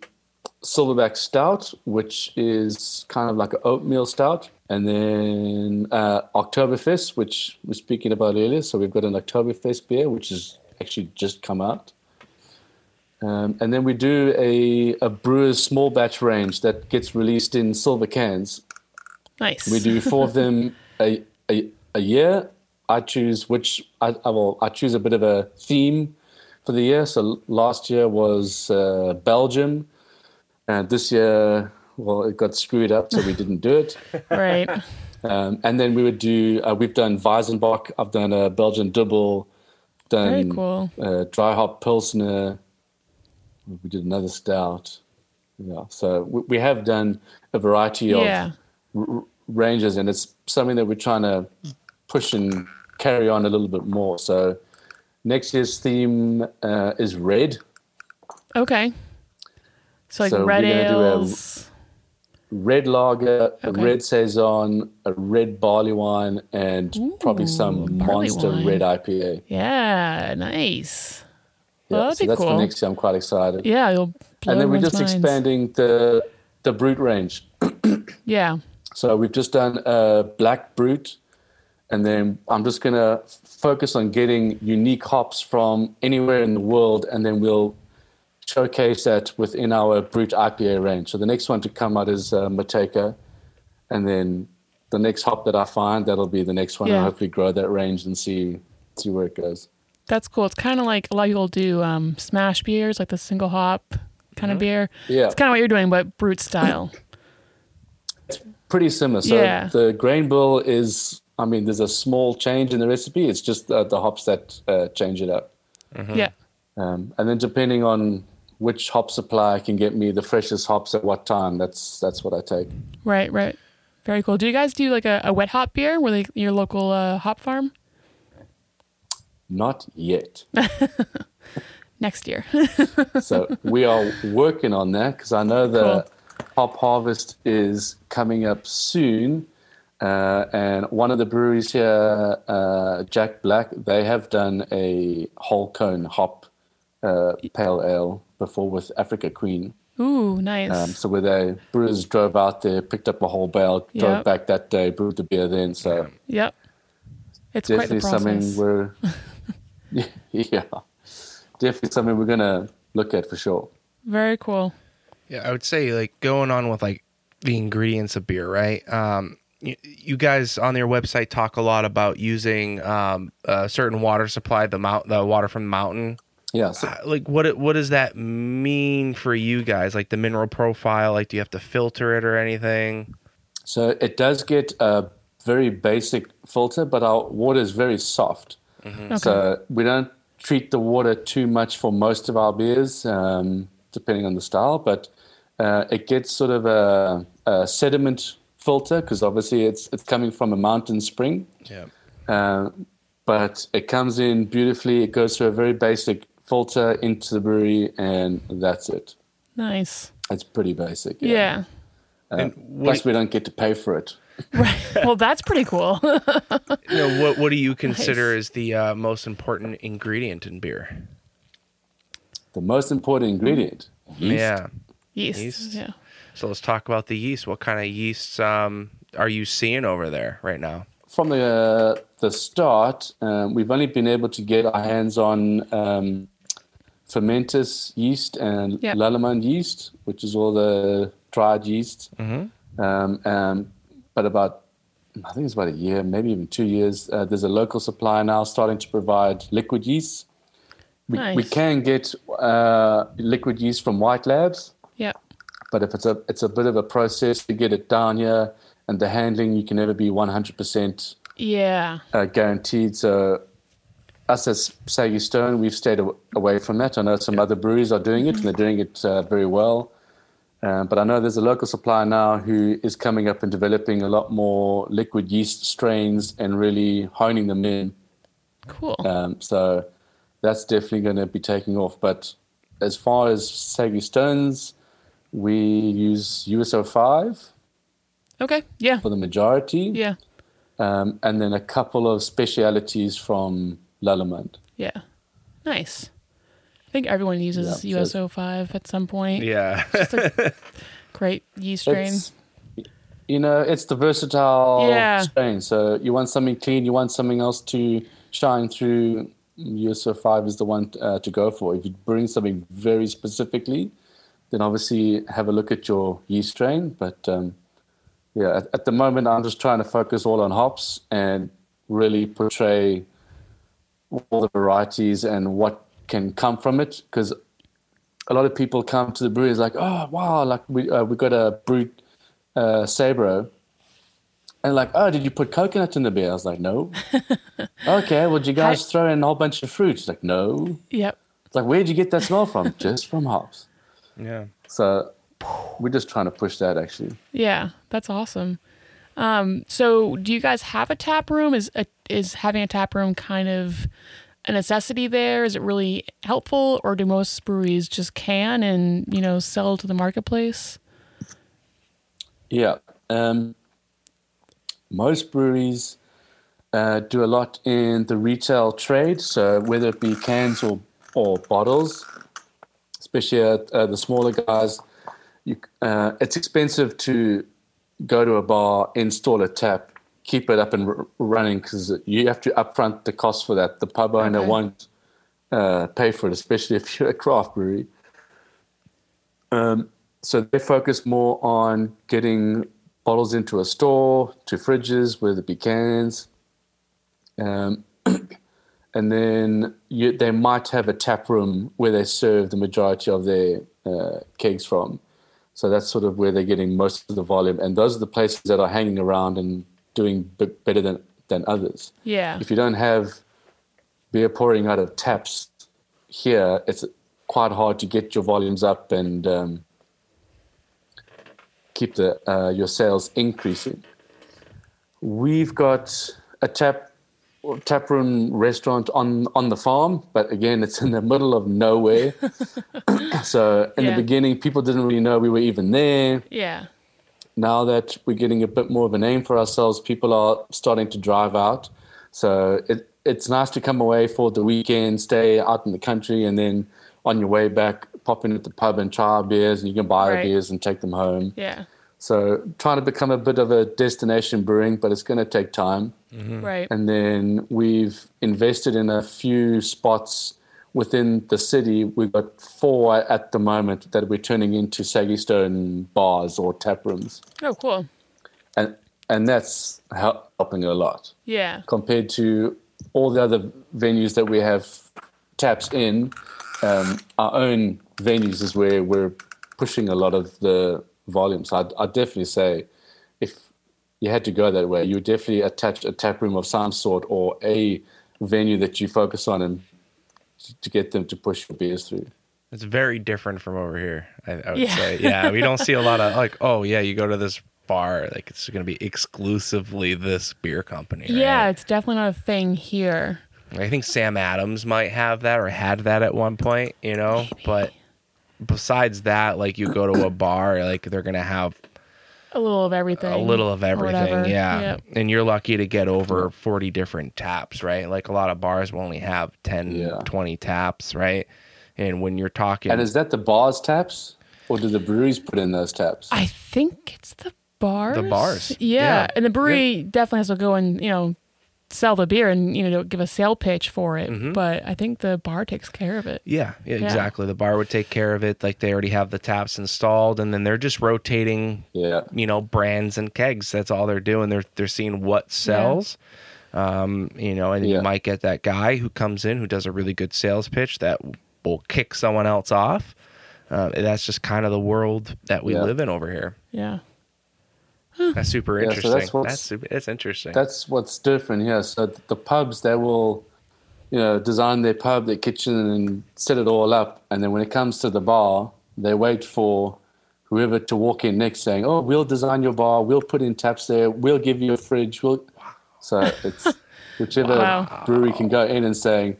silverback stout, which is kind of like an oatmeal stout, and then uh, Oktoberfest, which we we're speaking about earlier. So we've got an Oktoberfest beer, which has actually just come out. Um, and then we do a, a brewer's small batch range that gets released in silver cans. Nice. We do four of them a, a, a year. I choose which I, I will. I choose a bit of a theme for the year. So last year was uh, Belgium, and this year, well, it got screwed up, so we didn't do it. right. Um, and then we would do. Uh, we've done Weizenbock. I've done a Belgian double. Done Very cool. uh, dry hop pilsner. We did another stout. Yeah, so we, we have done a variety of Yeah. R- ranges, and it's something that we're trying to push and carry on a little bit more. So next year's theme uh, is red, Okay. So like So red we're gonna do a- ales. red lager, a red saison, a red barley wine, and probably some monster wine. red IPA. Yeah. Nice. Yeah, Well, so that's cool. for next year. I'm quite excited. Yeah. And then we're just minds. expanding the the brut range. Yeah. So we've just done a black brut, and then I'm just gonna focus on getting unique hops from anywhere in the world, and then we'll showcase that within our Brut IPA range. So the next one to come out is uh, Motueka, and then the next hop that I find that'll be the next one. Yeah. And hopefully grow that range and see see where it goes. That's cool. It's kind of like a lot of people do um, smash beers, like the single hop kind of beer. Yeah. It's kind of what you're doing, but brut style. Pretty similar. So Yeah. the grain bill is, I mean, there's a small change in the recipe. It's just uh, the hops that uh, change it up. Yeah. Um, and then depending on which hop supply can get me the freshest hops at what time, that's that's what I take. Right, right. Very cool. Do you guys do like a, a wet hop beer where they, your local uh, hop farm? Not yet. Next year. so we are working on that because I know the hop harvest is coming up soon. Uh, and one of the breweries here, uh, Jack Black, they have done a whole cone hop uh, pale ale before with African Queen. Ooh, nice. Um, so where they brewers drove out there, picked up a whole bale, drove Yep. back that day, brewed the beer then. So yep. It's quite the definitely something we're yeah, definitely something we're gonna look at for sure. Very cool. Yeah, I would say like going on with like the ingredients of beer, right? Um, you, you guys on your website talk a lot about using um, a certain water supply, the mount, the water from the mountain. Yeah, so Uh, like what what does that mean for you guys? Like the mineral profile, like do you have to filter it or anything? So it does get a very basic filter, but our water is very soft. Okay. So we don't treat the water too much for most of our beers, um, depending on the style. But uh, it gets sort of a, a sediment filter because obviously it's it's coming from a mountain spring. Yeah. Uh, but it comes in beautifully. It goes through a very basic filter into the brewery, and that's it. nice. It's pretty basic. Yeah. Uh, And plus, we don't get to pay for it. Right. well, that's pretty cool. you know, what what do you consider as the uh, most important ingredient in beer? The most important ingredient. yeast. Yeah. Yeast. Yeast. Yeah. So let's talk about the yeast. What kind of yeasts um, are you seeing over there right now? From the uh, the start, um, we've only been able to get our hands on um, Fermentis yeast and Yep. Lallemand yeast, which is all the dried yeast. Mm-hmm. Um, um, but about, I think it's about a year, maybe even two years. Uh, there's a local supplier now starting to provide liquid yeast. We, we can get uh, liquid yeast from White Labs, Yeah. but if it's a it's a bit of a process to get it down here, and the handling, you can never be 100% Yeah. uh, guaranteed. So us as Saggy Stone, we've stayed aw- away from that. I know some other breweries are doing it, and they're doing it uh, very well. Um, but I know there's a local supplier now who is coming up and developing a lot more liquid yeast strains and really honing them in. Cool. Um, so that's definitely going to be taking off. But as far as Saggy Stones, we use US-05 okay. Yeah. for the majority, Yeah. um, and then a couple of specialities from Lallemand. Yeah. Nice. I think everyone uses Yeah, US-05 at some point. Yeah. Great yeast strain. It's, you know, it's the versatile Yeah. strain. So you want something clean, you want something else to shine through. US-05 is the one uh, to go for. If you bring something very specifically, then obviously have a look at your yeast strain. But um, yeah, at, at the moment, I'm just trying to focus all on hops and really portray all the varieties and what can come from it. Because a lot of people come to the breweries like, oh wow, like we uh, we got a brut uh, Sabro, and like, oh, did you put coconut in the beer? I was like, no. okay, well, did you guys throw in a whole bunch of fruit? It's like, no. Yep. It's like, where'd you get that smell from? Just from hops. Yeah. So we're just trying to push that actually. Yeah. That's awesome. Um, so do you guys have a tap room? Is a, is having a tap room kind of a necessity there? Is it really helpful or do most breweries just can and, you know, sell to the marketplace? Yeah. Um, most breweries uh, do a lot in the retail trade. So whether it be cans or, or bottles, especially uh, the smaller guys, you, uh, it's expensive to go to a bar, install a tap, keep it up and r- running because you have to upfront the cost for that. The pub owner Okay. won't uh, pay for it, especially if you're a craft brewery. Um, so they focus more on getting bottles into a store, to fridges, whether it be cans. Um, and then you, they might have a tap room where they serve the majority of their uh, kegs from. So that's sort of where they're getting most of the volume. And those are the places that are hanging around and doing b- better than, than others. Yeah. If you don't have beer pouring out of taps here, it's quite hard to get your volumes up and um, keep the uh, your sales increasing. We've got a tap tap room restaurant on on the farm, but again, it's in the middle of nowhere. so in Yeah. the beginning, people didn't really know we were even there. Yeah. Now that we're getting a bit more of a name for ourselves, people are starting to drive out. So it it's nice to come away for the weekend, stay out in the country, and then on your way back, pop in at the pub and try our beers, and you can buy Right. our beers and take them home. Yeah. So trying to become a bit of a destination brewing, but it's going to take time. Right. And then we've invested in a few spots within the city. We've got four at the moment that we're turning into Saggy Stone bars or tap rooms, Oh, cool. and and that's hel- helping a lot Yeah. compared to all the other venues that we have taps in. Um, our own venues is where we're pushing a lot of the volume. So I'd, I'd definitely say if you had to go that way, you definitely attached a tap room of some sort or a venue that you focus on and to get them to push your beers through. It's very different from over here. I, I would Yeah. say, yeah, we don't see a lot of like, oh yeah, you go to this bar, like it's going to be exclusively this beer company. right? Yeah, it's definitely not a thing here. I think Sam Adams might have that or had that at one point, you know. But besides that, like you go to a bar, like they're gonna have A little of everything. a little of everything, yeah. Yep. And you're lucky to get over 40 different taps, right? Like a lot of bars will only have 10, Yeah. 20 taps, right? And when you're talking, And is that the bars taps or do the breweries put in those taps? I think it's the bars. The bars. Yeah. Yeah. And the brewery definitely has to go and, you know, sell the beer and, you know, give a sale pitch for it. Mm-hmm. But I think the bar takes care of it. Yeah, yeah, exactly. The bar would take care of it. Like they already have the taps installed, and then they're just rotating, yeah. you know, brands and kegs. That's all they're doing. They're they're seeing what sells. Um, you know, and Yeah. you might get that guy who comes in who does a really good sales pitch that will kick someone else off. Uh, that's just kind of the world that we Yeah. live in over here. Yeah. That's super Yeah, so interesting. that's that's what's- super, it's interesting. That's what's different here. So the pubs, they will, you know, design their pub, their kitchen, and set it all up. And then when it comes to the bar, they wait for whoever to walk in next, saying, "Oh, we'll design your bar. We'll put in taps there. We'll give you a fridge. We'll." So it's whichever Wow. brewery can go in and saying,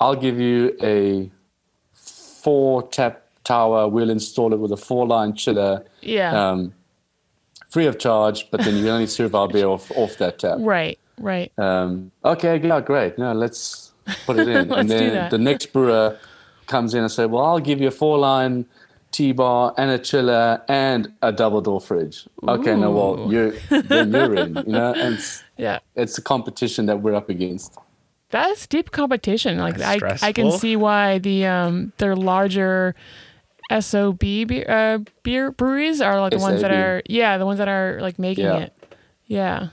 "I'll give you a four tap tower. We'll install it with a four line chiller." Yeah. Um, free of charge, but then you only serve our beer off, off that tap. right. Right. Um, okay, yeah, great. No, let's put it in. And then the next brewer comes in and say, well, I'll give you a four line T bar and a chiller and a double door fridge. Okay, no, well, you're, then you're in, you know, and it's, Yeah. it's a competition that we're up against. That's deep competition. Like That's I, I can see why the um their larger SAB beer, uh, beer breweries are like the ones that are yeah the ones that are like making Yeah. it. Yeah,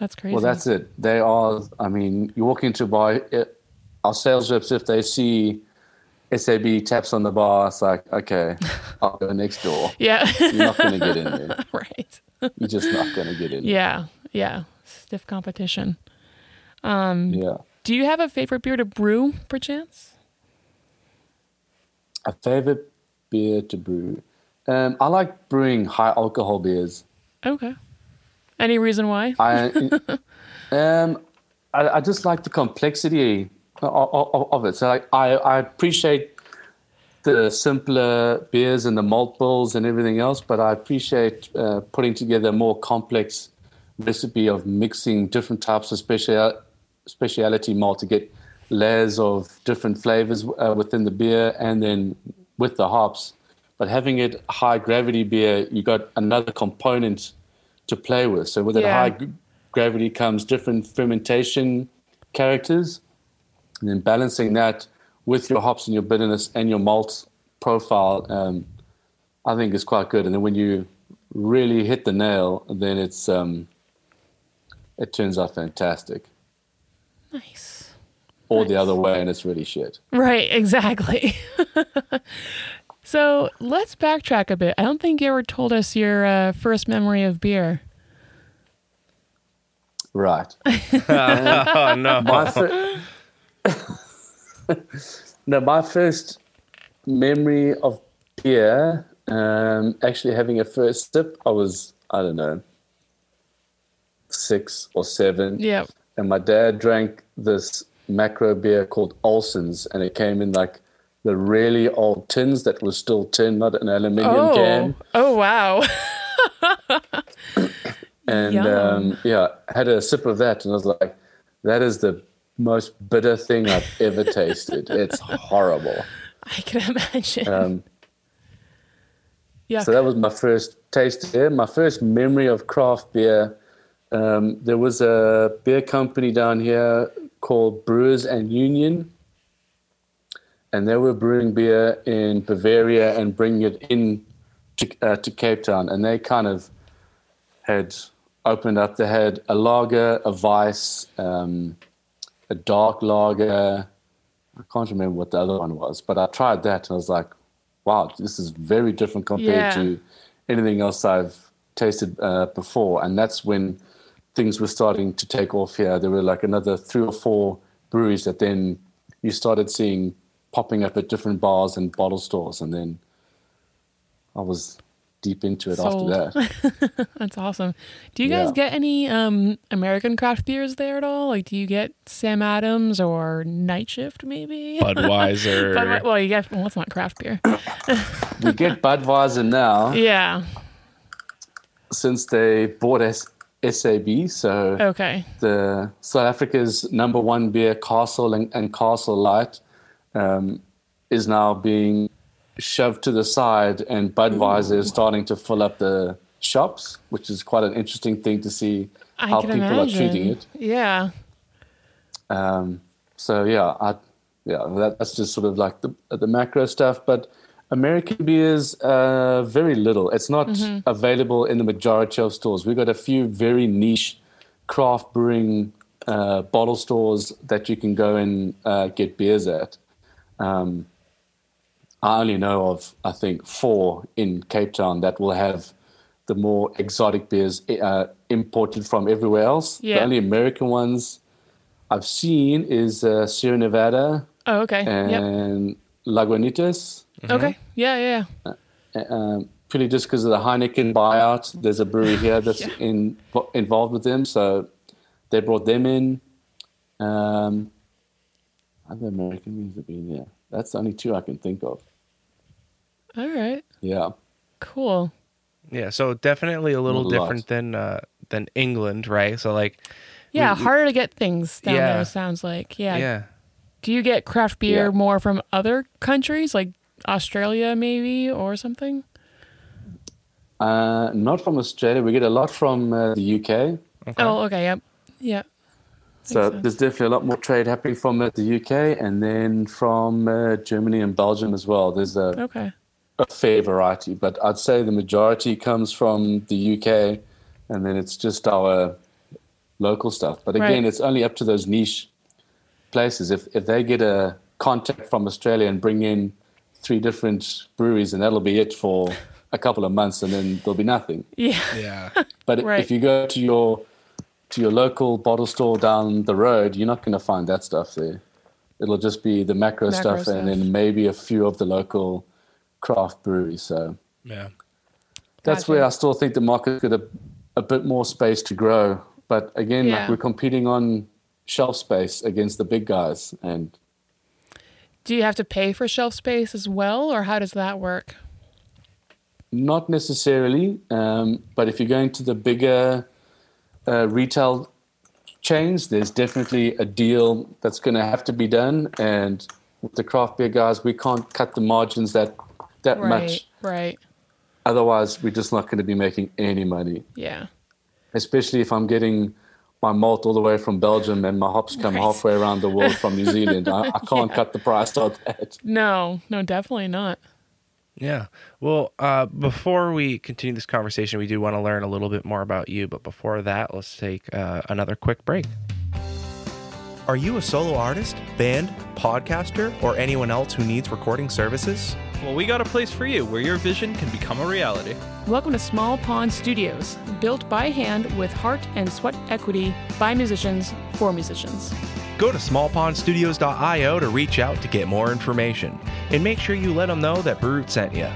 that's crazy. Well, that's it. They are, I mean, you walk into a bar, it, our sales reps, if they see SAB taps on the bar, it's like, okay, I'll go next door. yeah. You're not going to get in there. right. You're just not going to get in. Yeah. Yeah. Stiff competition. Um, Yeah. Do you have a favorite beer to brew, perchance? A favorite beer to brew. Um, I like brewing high alcohol beers. Okay. Any reason why? I, um, I, I just like the complexity of, of, of it. So like, I, I appreciate the simpler beers and the malt bills and everything else, but I appreciate uh, putting together a more complex recipe of mixing different types of special speciality malt to get layers of different flavors uh, within the beer and then with the hops. But having it high gravity beer, you got another component to play with. So with that high gravity comes different fermentation characters, and then balancing that with your hops and your bitterness and your malt profile um, I think is quite good. And then when you really hit the nail, then it's um, it turns out fantastic. Nice. Or the other way, and it's really shit. Right, exactly. so let's backtrack a bit. I don't think you ever told us your uh, first memory of beer. Right. oh no. My fir- no, my first memory of beer, um, actually having a first sip, I was I don't know six or seven. Yeah. and my dad drank this macro beer called Ohlsson's, and it came in like the really old tins that was still tin, not an aluminium Oh. can. Oh wow. And um, yeah, had a sip of that, and I was like, "That is the most bitter thing I've ever tasted. It's horrible." I can imagine. Um, yeah. So that was my first taste here. My first memory of craft beer. Um, there was a beer company down here called Brewers and Union, and they were brewing beer in Bavaria and bringing it in to, uh, to Cape Town. And they kind of had opened up. They had a lager, a Weiss, um, a dark lager. I can't remember what the other one was, but I tried that and I was like, wow, this is very different compared Yeah. to anything else I've tasted uh, before. And that's when things were starting to take off here. There were like another three or four breweries that then you started seeing popping up at different bars and bottle stores. And then I was deep into it Sold. after that. That's awesome. Do you guys Yeah. get any um, American craft beers there at all? Like, do you get Sam Adams or Night Shift maybe? Budweiser. But, well, you get well, it's not craft beer. we get Budweiser now Yeah. since they bought S- SAB. So Okay. the South Africa's number one beer, Castle and, and Castle Light, um, is now being shoved to the side, and Budweiser is starting to fill up the shops, which is quite an interesting thing to see I how people imagine. are treating it. Yeah. Um, so yeah, I, yeah, that, that's just sort of like the the macro stuff. But American beers, uh, very little. It's not available in the majority of stores. We've got a few very niche craft brewing uh, bottle stores that you can go and uh, get beers at. Um, I only know of, I think, four in Cape Town that will have the more exotic beers uh, imported from everywhere else. Yeah. The only American ones I've seen is uh, Sierra Nevada Oh, okay. yep. and Lagunitas. Okay. Yeah, yeah. yeah. Um, purely just because of the Heineken buyout. There's a brewery here that's Yeah. in, involved with them, so they brought them in. Um, other American beers have been here. That's the only two I can think of. All right. Yeah. Cool. Yeah, so definitely a little a different than uh, than England, right? So like, Yeah, we- harder to get things down Yeah. there. Sounds like. Yeah. yeah, Do you get craft beer Yeah. more from other countries, like Australia, maybe, or something? Uh, not from Australia. We get a lot from uh, the UK. Oh, okay. Yep. Yeah. So sense. there's definitely a lot more trade happening from uh, the UK and then from uh, Germany and Belgium as well. There's a, Okay. a fair variety, but I'd say the majority comes from the UK and then it's just our local stuff. But again, Right. it's only up to those niche places. If, if they get a contact from Australia and bring in three different breweries, and that'll be it for a couple of months and then there'll be nothing. Yeah. yeah, But Right. if you go to your to your local bottle store down the road, you're not going to find that stuff there. It'll just be the macro, Macro stuff, stuff. and then maybe a few of the local craft breweries. So yeah. that's Gotcha. where I still think the market's got a, a bit more space to grow. But again, Yeah. like we're competing on shelf space against the big guys, and Do you have to pay for shelf space as well, or how does that work? Not necessarily, um, but if you're going to the bigger uh, retail chains, there's definitely a deal that's going to have to be done. And with the craft beer guys, we can't cut the margins that that Right. much. Right. Otherwise, we're just not going to be making any money. Yeah. Especially if I'm getting my malt all the way from Belgium and my hops come Right. halfway around the world from New Zealand. I, I can't Yeah. cut the price on that. No. No. Definitely not. Yeah. Well, uh, before we continue this conversation, we do want to learn a little bit more about you. But before that, let's take uh, another quick break. Are you a solo artist, band, podcaster, or anyone else who needs recording services? Well, we got a place for you where your vision can become a reality. Welcome to Small Pond Studios, built by hand with heart and sweat equity by musicians for musicians. Go to smallpondstudios.io to reach out to get more information. And make sure you let them know that Brew Roots sent you.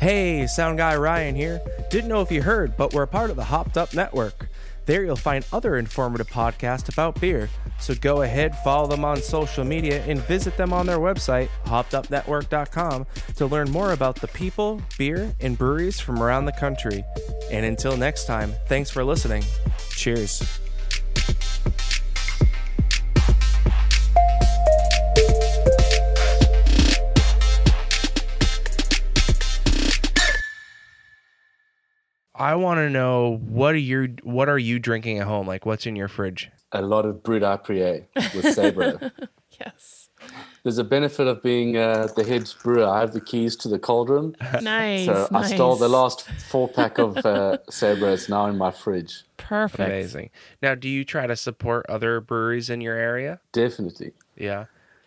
Hey, sound guy Ryan here. Didn't know if you heard, but we're a part of the Hopped Up Network. There you'll find other informative podcasts about beer. So go ahead, follow them on social media, and visit them on their website, hoppedupnetwork.com, to learn more about the people, beer, and breweries from around the country. And until next time, thanks for listening. Cheers. I want to know what are you what are you drinking at home? Like what's in your fridge? A lot of Brut IPA with Sabro. Yes. There's a benefit of being uh, the head brewer. I have the keys to the cauldron. room. Nice. So nice. I stole the last four pack of uh, Sabro. It's now in my fridge. Perfect. Amazing. Now, do you try to support other breweries in your area? Definitely. Yeah.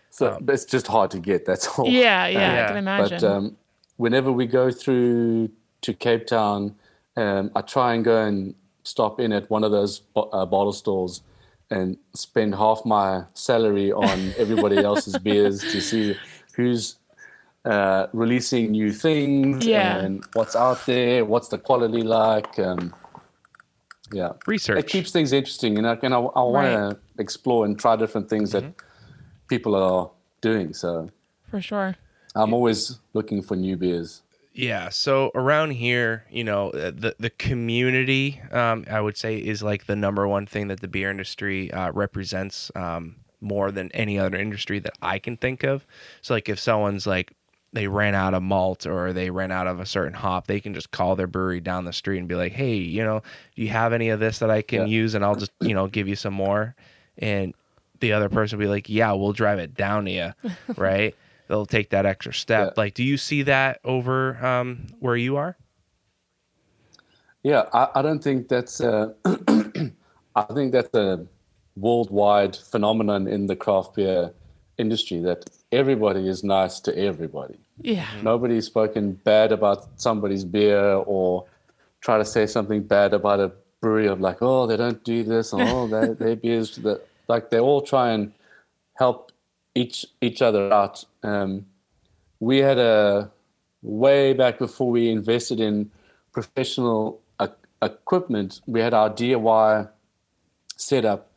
So but it's just hard to get. That's all. Yeah, yeah, Yeah, I can imagine. But um, whenever we go through to Cape Town, um, I try and go and stop in at one of those bo- uh, bottle stores and spend half my salary on everybody else's beers to see who's uh, releasing new things Yeah. and what's out there, what's the quality like. Um, yeah, Research. it keeps things interesting, and I, and I, I want Right. to explore and try different things that people are doing. So For sure. I'm always looking for new beers. Yeah. So around here, you know, uh, the the community, um, I would say, is like the number one thing that the beer industry uh, represents um, more than any other industry that I can think of. So, like, if someone's like they ran out of malt or they ran out of a certain hop, they can just call their brewery down the street and be like, "Hey, you know, do you have any of this that I can Yeah. use? And I'll just, you know, give you some more." And the other person will be like, "Yeah, we'll drive it down to you," right? They'll take that extra step. Yeah. Like, do you see that over um, where you are? Yeah, I, I don't think that's a, I think that's a worldwide phenomenon in the craft beer industry that everybody is nice to everybody. Yeah. Nobody's spoken bad about somebody's beer or try to say something bad about a brewery of like, oh, they don't do this, or oh, their, their beers, the, like they all try and help each each other out. Um, we had a way back before we invested in professional uh, equipment. We had our DIY setup,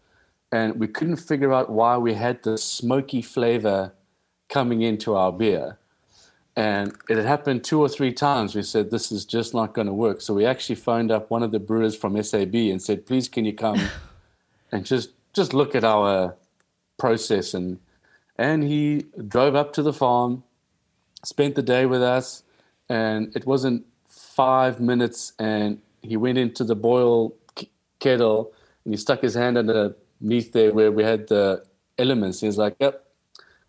and we couldn't figure out why we had the smoky flavor coming into our beer. And it had happened two or three times. We said, This is just not going to work. So we actually phoned up one of the brewers from SAB and said, Please, can you come and just just look at our process? And, and he drove up to the farm, spent the day with us, and it wasn't five minutes. And he went into the boil kettle and he stuck his hand underneath there where we had the elements. He's like, Yep,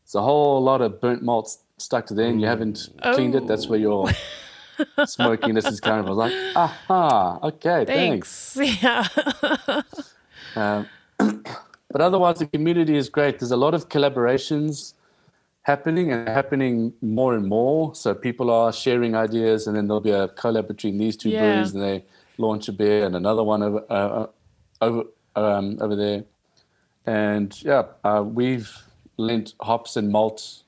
it's a whole lot of burnt malt stuck to there and you haven't cleaned it. That's where your smokiness is coming from. I was like, aha, okay, thanks. Thanks. Yeah. Um, but otherwise, the community is great. There's a lot of collaborations happening and happening more and more. So people are sharing ideas, and then there'll be a collab between these two Yeah. breweries, and they launch a beer and another one over uh, over um, over there. And yeah, uh, we've lent hops and malts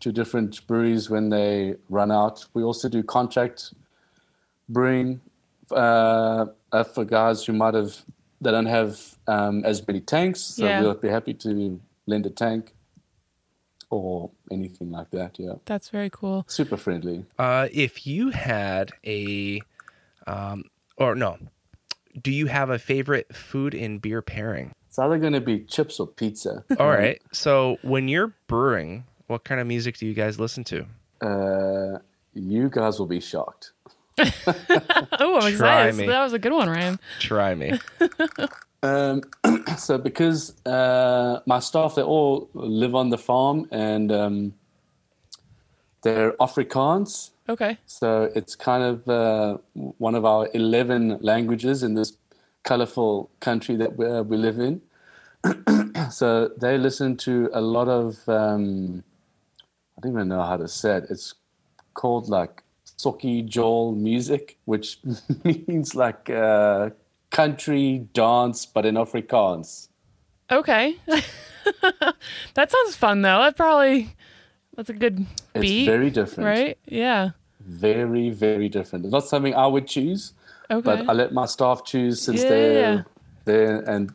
to different breweries when they run out. We also do contract brewing uh, uh, for guys who might have they don't have um, as many tanks. So Yeah. we'll be happy to lend a tank or anything like that. Yeah, That's very cool. super friendly. Uh, if you had a, um, or no, do you have a favorite food and beer pairing? It's either going to be chips or pizza. All right. So when you're brewing, what kind of music do you guys listen to? Uh, you guys will be shocked. Oh, I'm Try excited. me. That was a good one, Ryan. Try me. Um, so because uh, my staff they all live on the farm and um, they're Afrikaans, Okay. so it's kind of uh, one of our eleven languages in this colorful country that we, uh, we live in. so they listen to a lot of um, I don't even know how to say it. It's called like Soki Joel music, which means like uh, country dance, but in Afrikaans. Okay. that sounds fun though. That probably that's a good It's very different. right? Yeah. Very, very different. It's not something I would choose, Okay. but I let my staff choose since Yeah, they're there and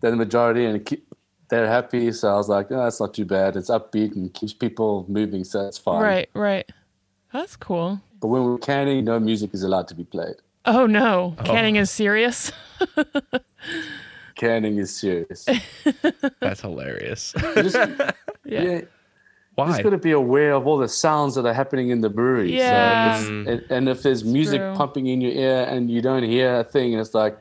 they're the majority and keep, they're happy. So I was like, oh, that's not too bad. It's upbeat and keeps people moving, so it's fine. right, right. That's cool. But when we're canning, no music is allowed to be played. Oh no, oh. canning is serious. Canning is serious. That's hilarious. Just, Yeah. yeah. You Why? just got to be aware of all the sounds that are happening in the brewery. Yeah. So it's, mm. and, and if there's music true. pumping in your ear and you don't hear a thing, and it's like,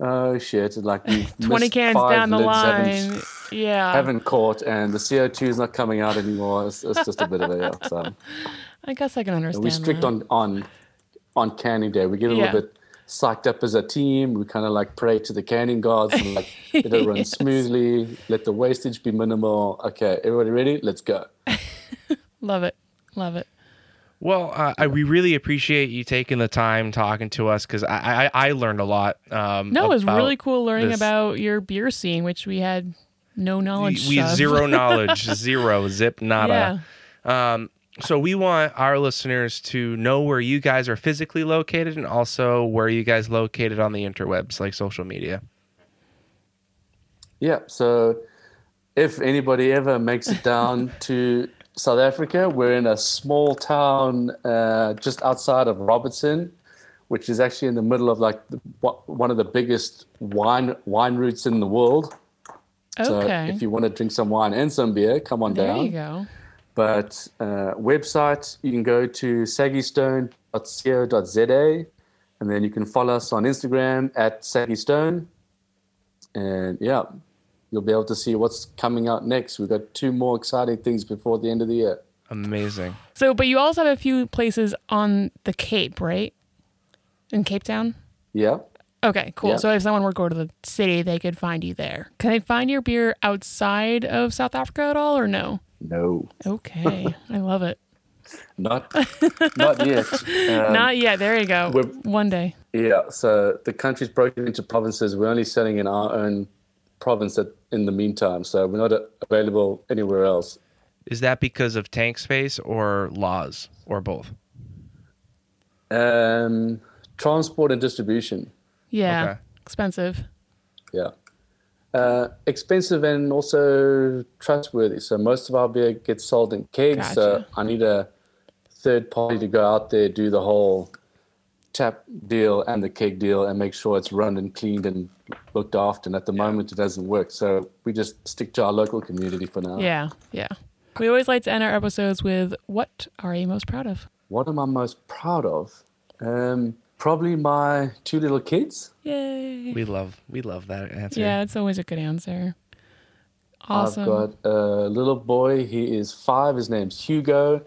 oh shit, it's like you've 20 cans five down the line. Haven't, yeah. haven't caught, and the CO2 is not coming out anymore. It's, it's just a bit of a yeah. So I guess I can understand. we're strict that. on on on canning day. We get a Yeah. little bit psyched up as a team. We kind of like pray to the canning gods and like let it run Yes. smoothly. Let the wastage be minimal. Okay, everybody ready? Let's go. Love it. Love it. Well, uh, I, we really appreciate you taking the time talking to us because I, I I learned a lot. Um, No, it was really cool learning this. about your beer scene, which we had no We, knowledge we of. zero knowledge, zero zip nada. Yeah. Um, so we want our listeners to know where you guys are physically located and also where you guys located on the interwebs, like social media. Yeah. So if anybody ever makes it down to South Africa, we're in a small town uh, just outside of Robertson, which is actually in the middle of like the, one of the biggest wine wine routes in the world. So Okay. if you want to drink some wine and some beer, come on there down. There you go. But uh, website, you can go to saggystone.co.za and then you can follow us on Instagram at saggystone. And yeah, you'll be able to see what's coming out next. We've got two more exciting things before the end of the year. Amazing. So, but you also have a few places on the Cape, right? In Cape Town? Yeah. Okay, cool. Yeah. So if someone were to go to the city, they could find you there. Can they find your beer outside of South Africa at all or no? No, Okay. I love it. not not yet. Um, Not yet. There you go. we're- One day. Yeah, so the country's broken into provinces. We're only selling in our own province at, in the meantime, so we're not available anywhere else. Is that because of tank space or laws or both? Um, transport and distribution, Yeah. Okay. Expensive. yeah, uh, expensive and also trustworthy. So most of our beer gets sold in kegs. So I need a third party to go out there do the whole tap deal and the keg deal and make sure it's run and cleaned and looked after. And at the moment, it doesn't work. So we just stick to our local community for now. Yeah. Yeah. We always like to end our episodes with what are you most proud of? What am I most proud of? Um, probably my two little kids. Yay. We love we love that answer. Yeah, it's always a good answer. Awesome. I've got a little boy. He is five. His name's Hugo.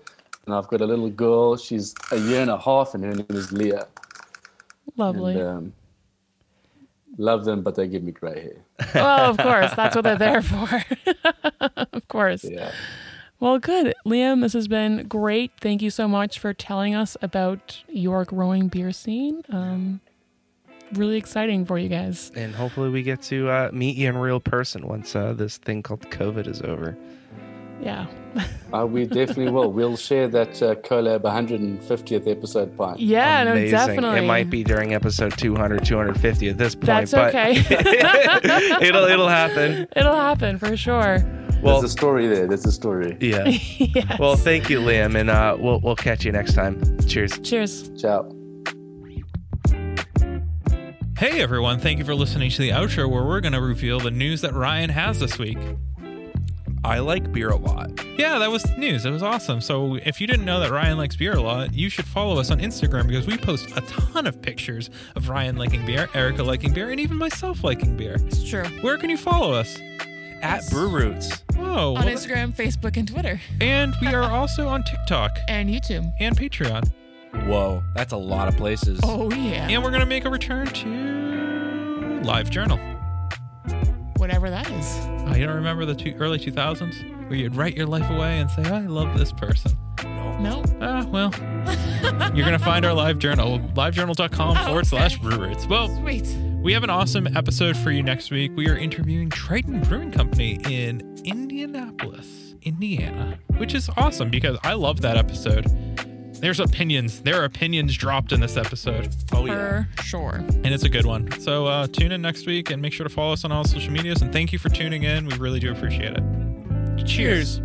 And I've got a little girl. She's a year and a half, and her name is Leah. Lovely. And, um, love them, but they give me gray hair. oh, of course. That's what they're there for. of course. Yeah. Well, good. Liam, this has been great. Thank you so much for telling us about your growing beer scene. Um, really exciting for you guys. And hopefully we get to uh, meet you in real person once uh, this thing called COVID is over. Yeah. Uh, we definitely will. We'll share that uh, collab 150th episode pint. Yeah, no, Amazing. definitely. It might be during episode 200, 250 at this point, That's but okay. it'll it'll happen. It'll happen for sure. Well, There's a story there. There's a story. yeah. yes. Well, thank you, Liam, and uh, we'll we'll catch you next time. Cheers. Cheers. Ciao. Hey everyone, thank you for listening to the outro where we're going to reveal the news that Ryan has this week. I like beer a lot. Yeah, that was news. It was awesome. So if you didn't know that Ryan likes beer a lot, you should follow us on Instagram because we post a ton of pictures of Ryan liking beer, Erica liking beer, and even myself liking beer. It's true. Where can you follow us? At Brew Roots. Oh, On well, Instagram, Facebook, and Twitter, and we are also on TikTok and YouTube. and Patreon. Whoa, that's a lot of places. Oh yeah. And we're going to make a return to Live Journal. Whatever that is. Oh, you don't remember the two, early 2000s where you'd write your life away and say, I love this person? No. No. Ah, well, you're going to find our live journal, livejournal.com Oh, forward slash brew roots. Well, Sweet. We have an awesome episode for you next week. We are interviewing Triton Brewing Company in Indianapolis, Indiana, which is awesome because I love that episode. There's opinions. There are opinions dropped in this episode, Oh yeah. For sure. and it's a good one. So uh, tune in next week and make sure to follow us on all social medias. And thank you for tuning in. We really do appreciate it. Cheers.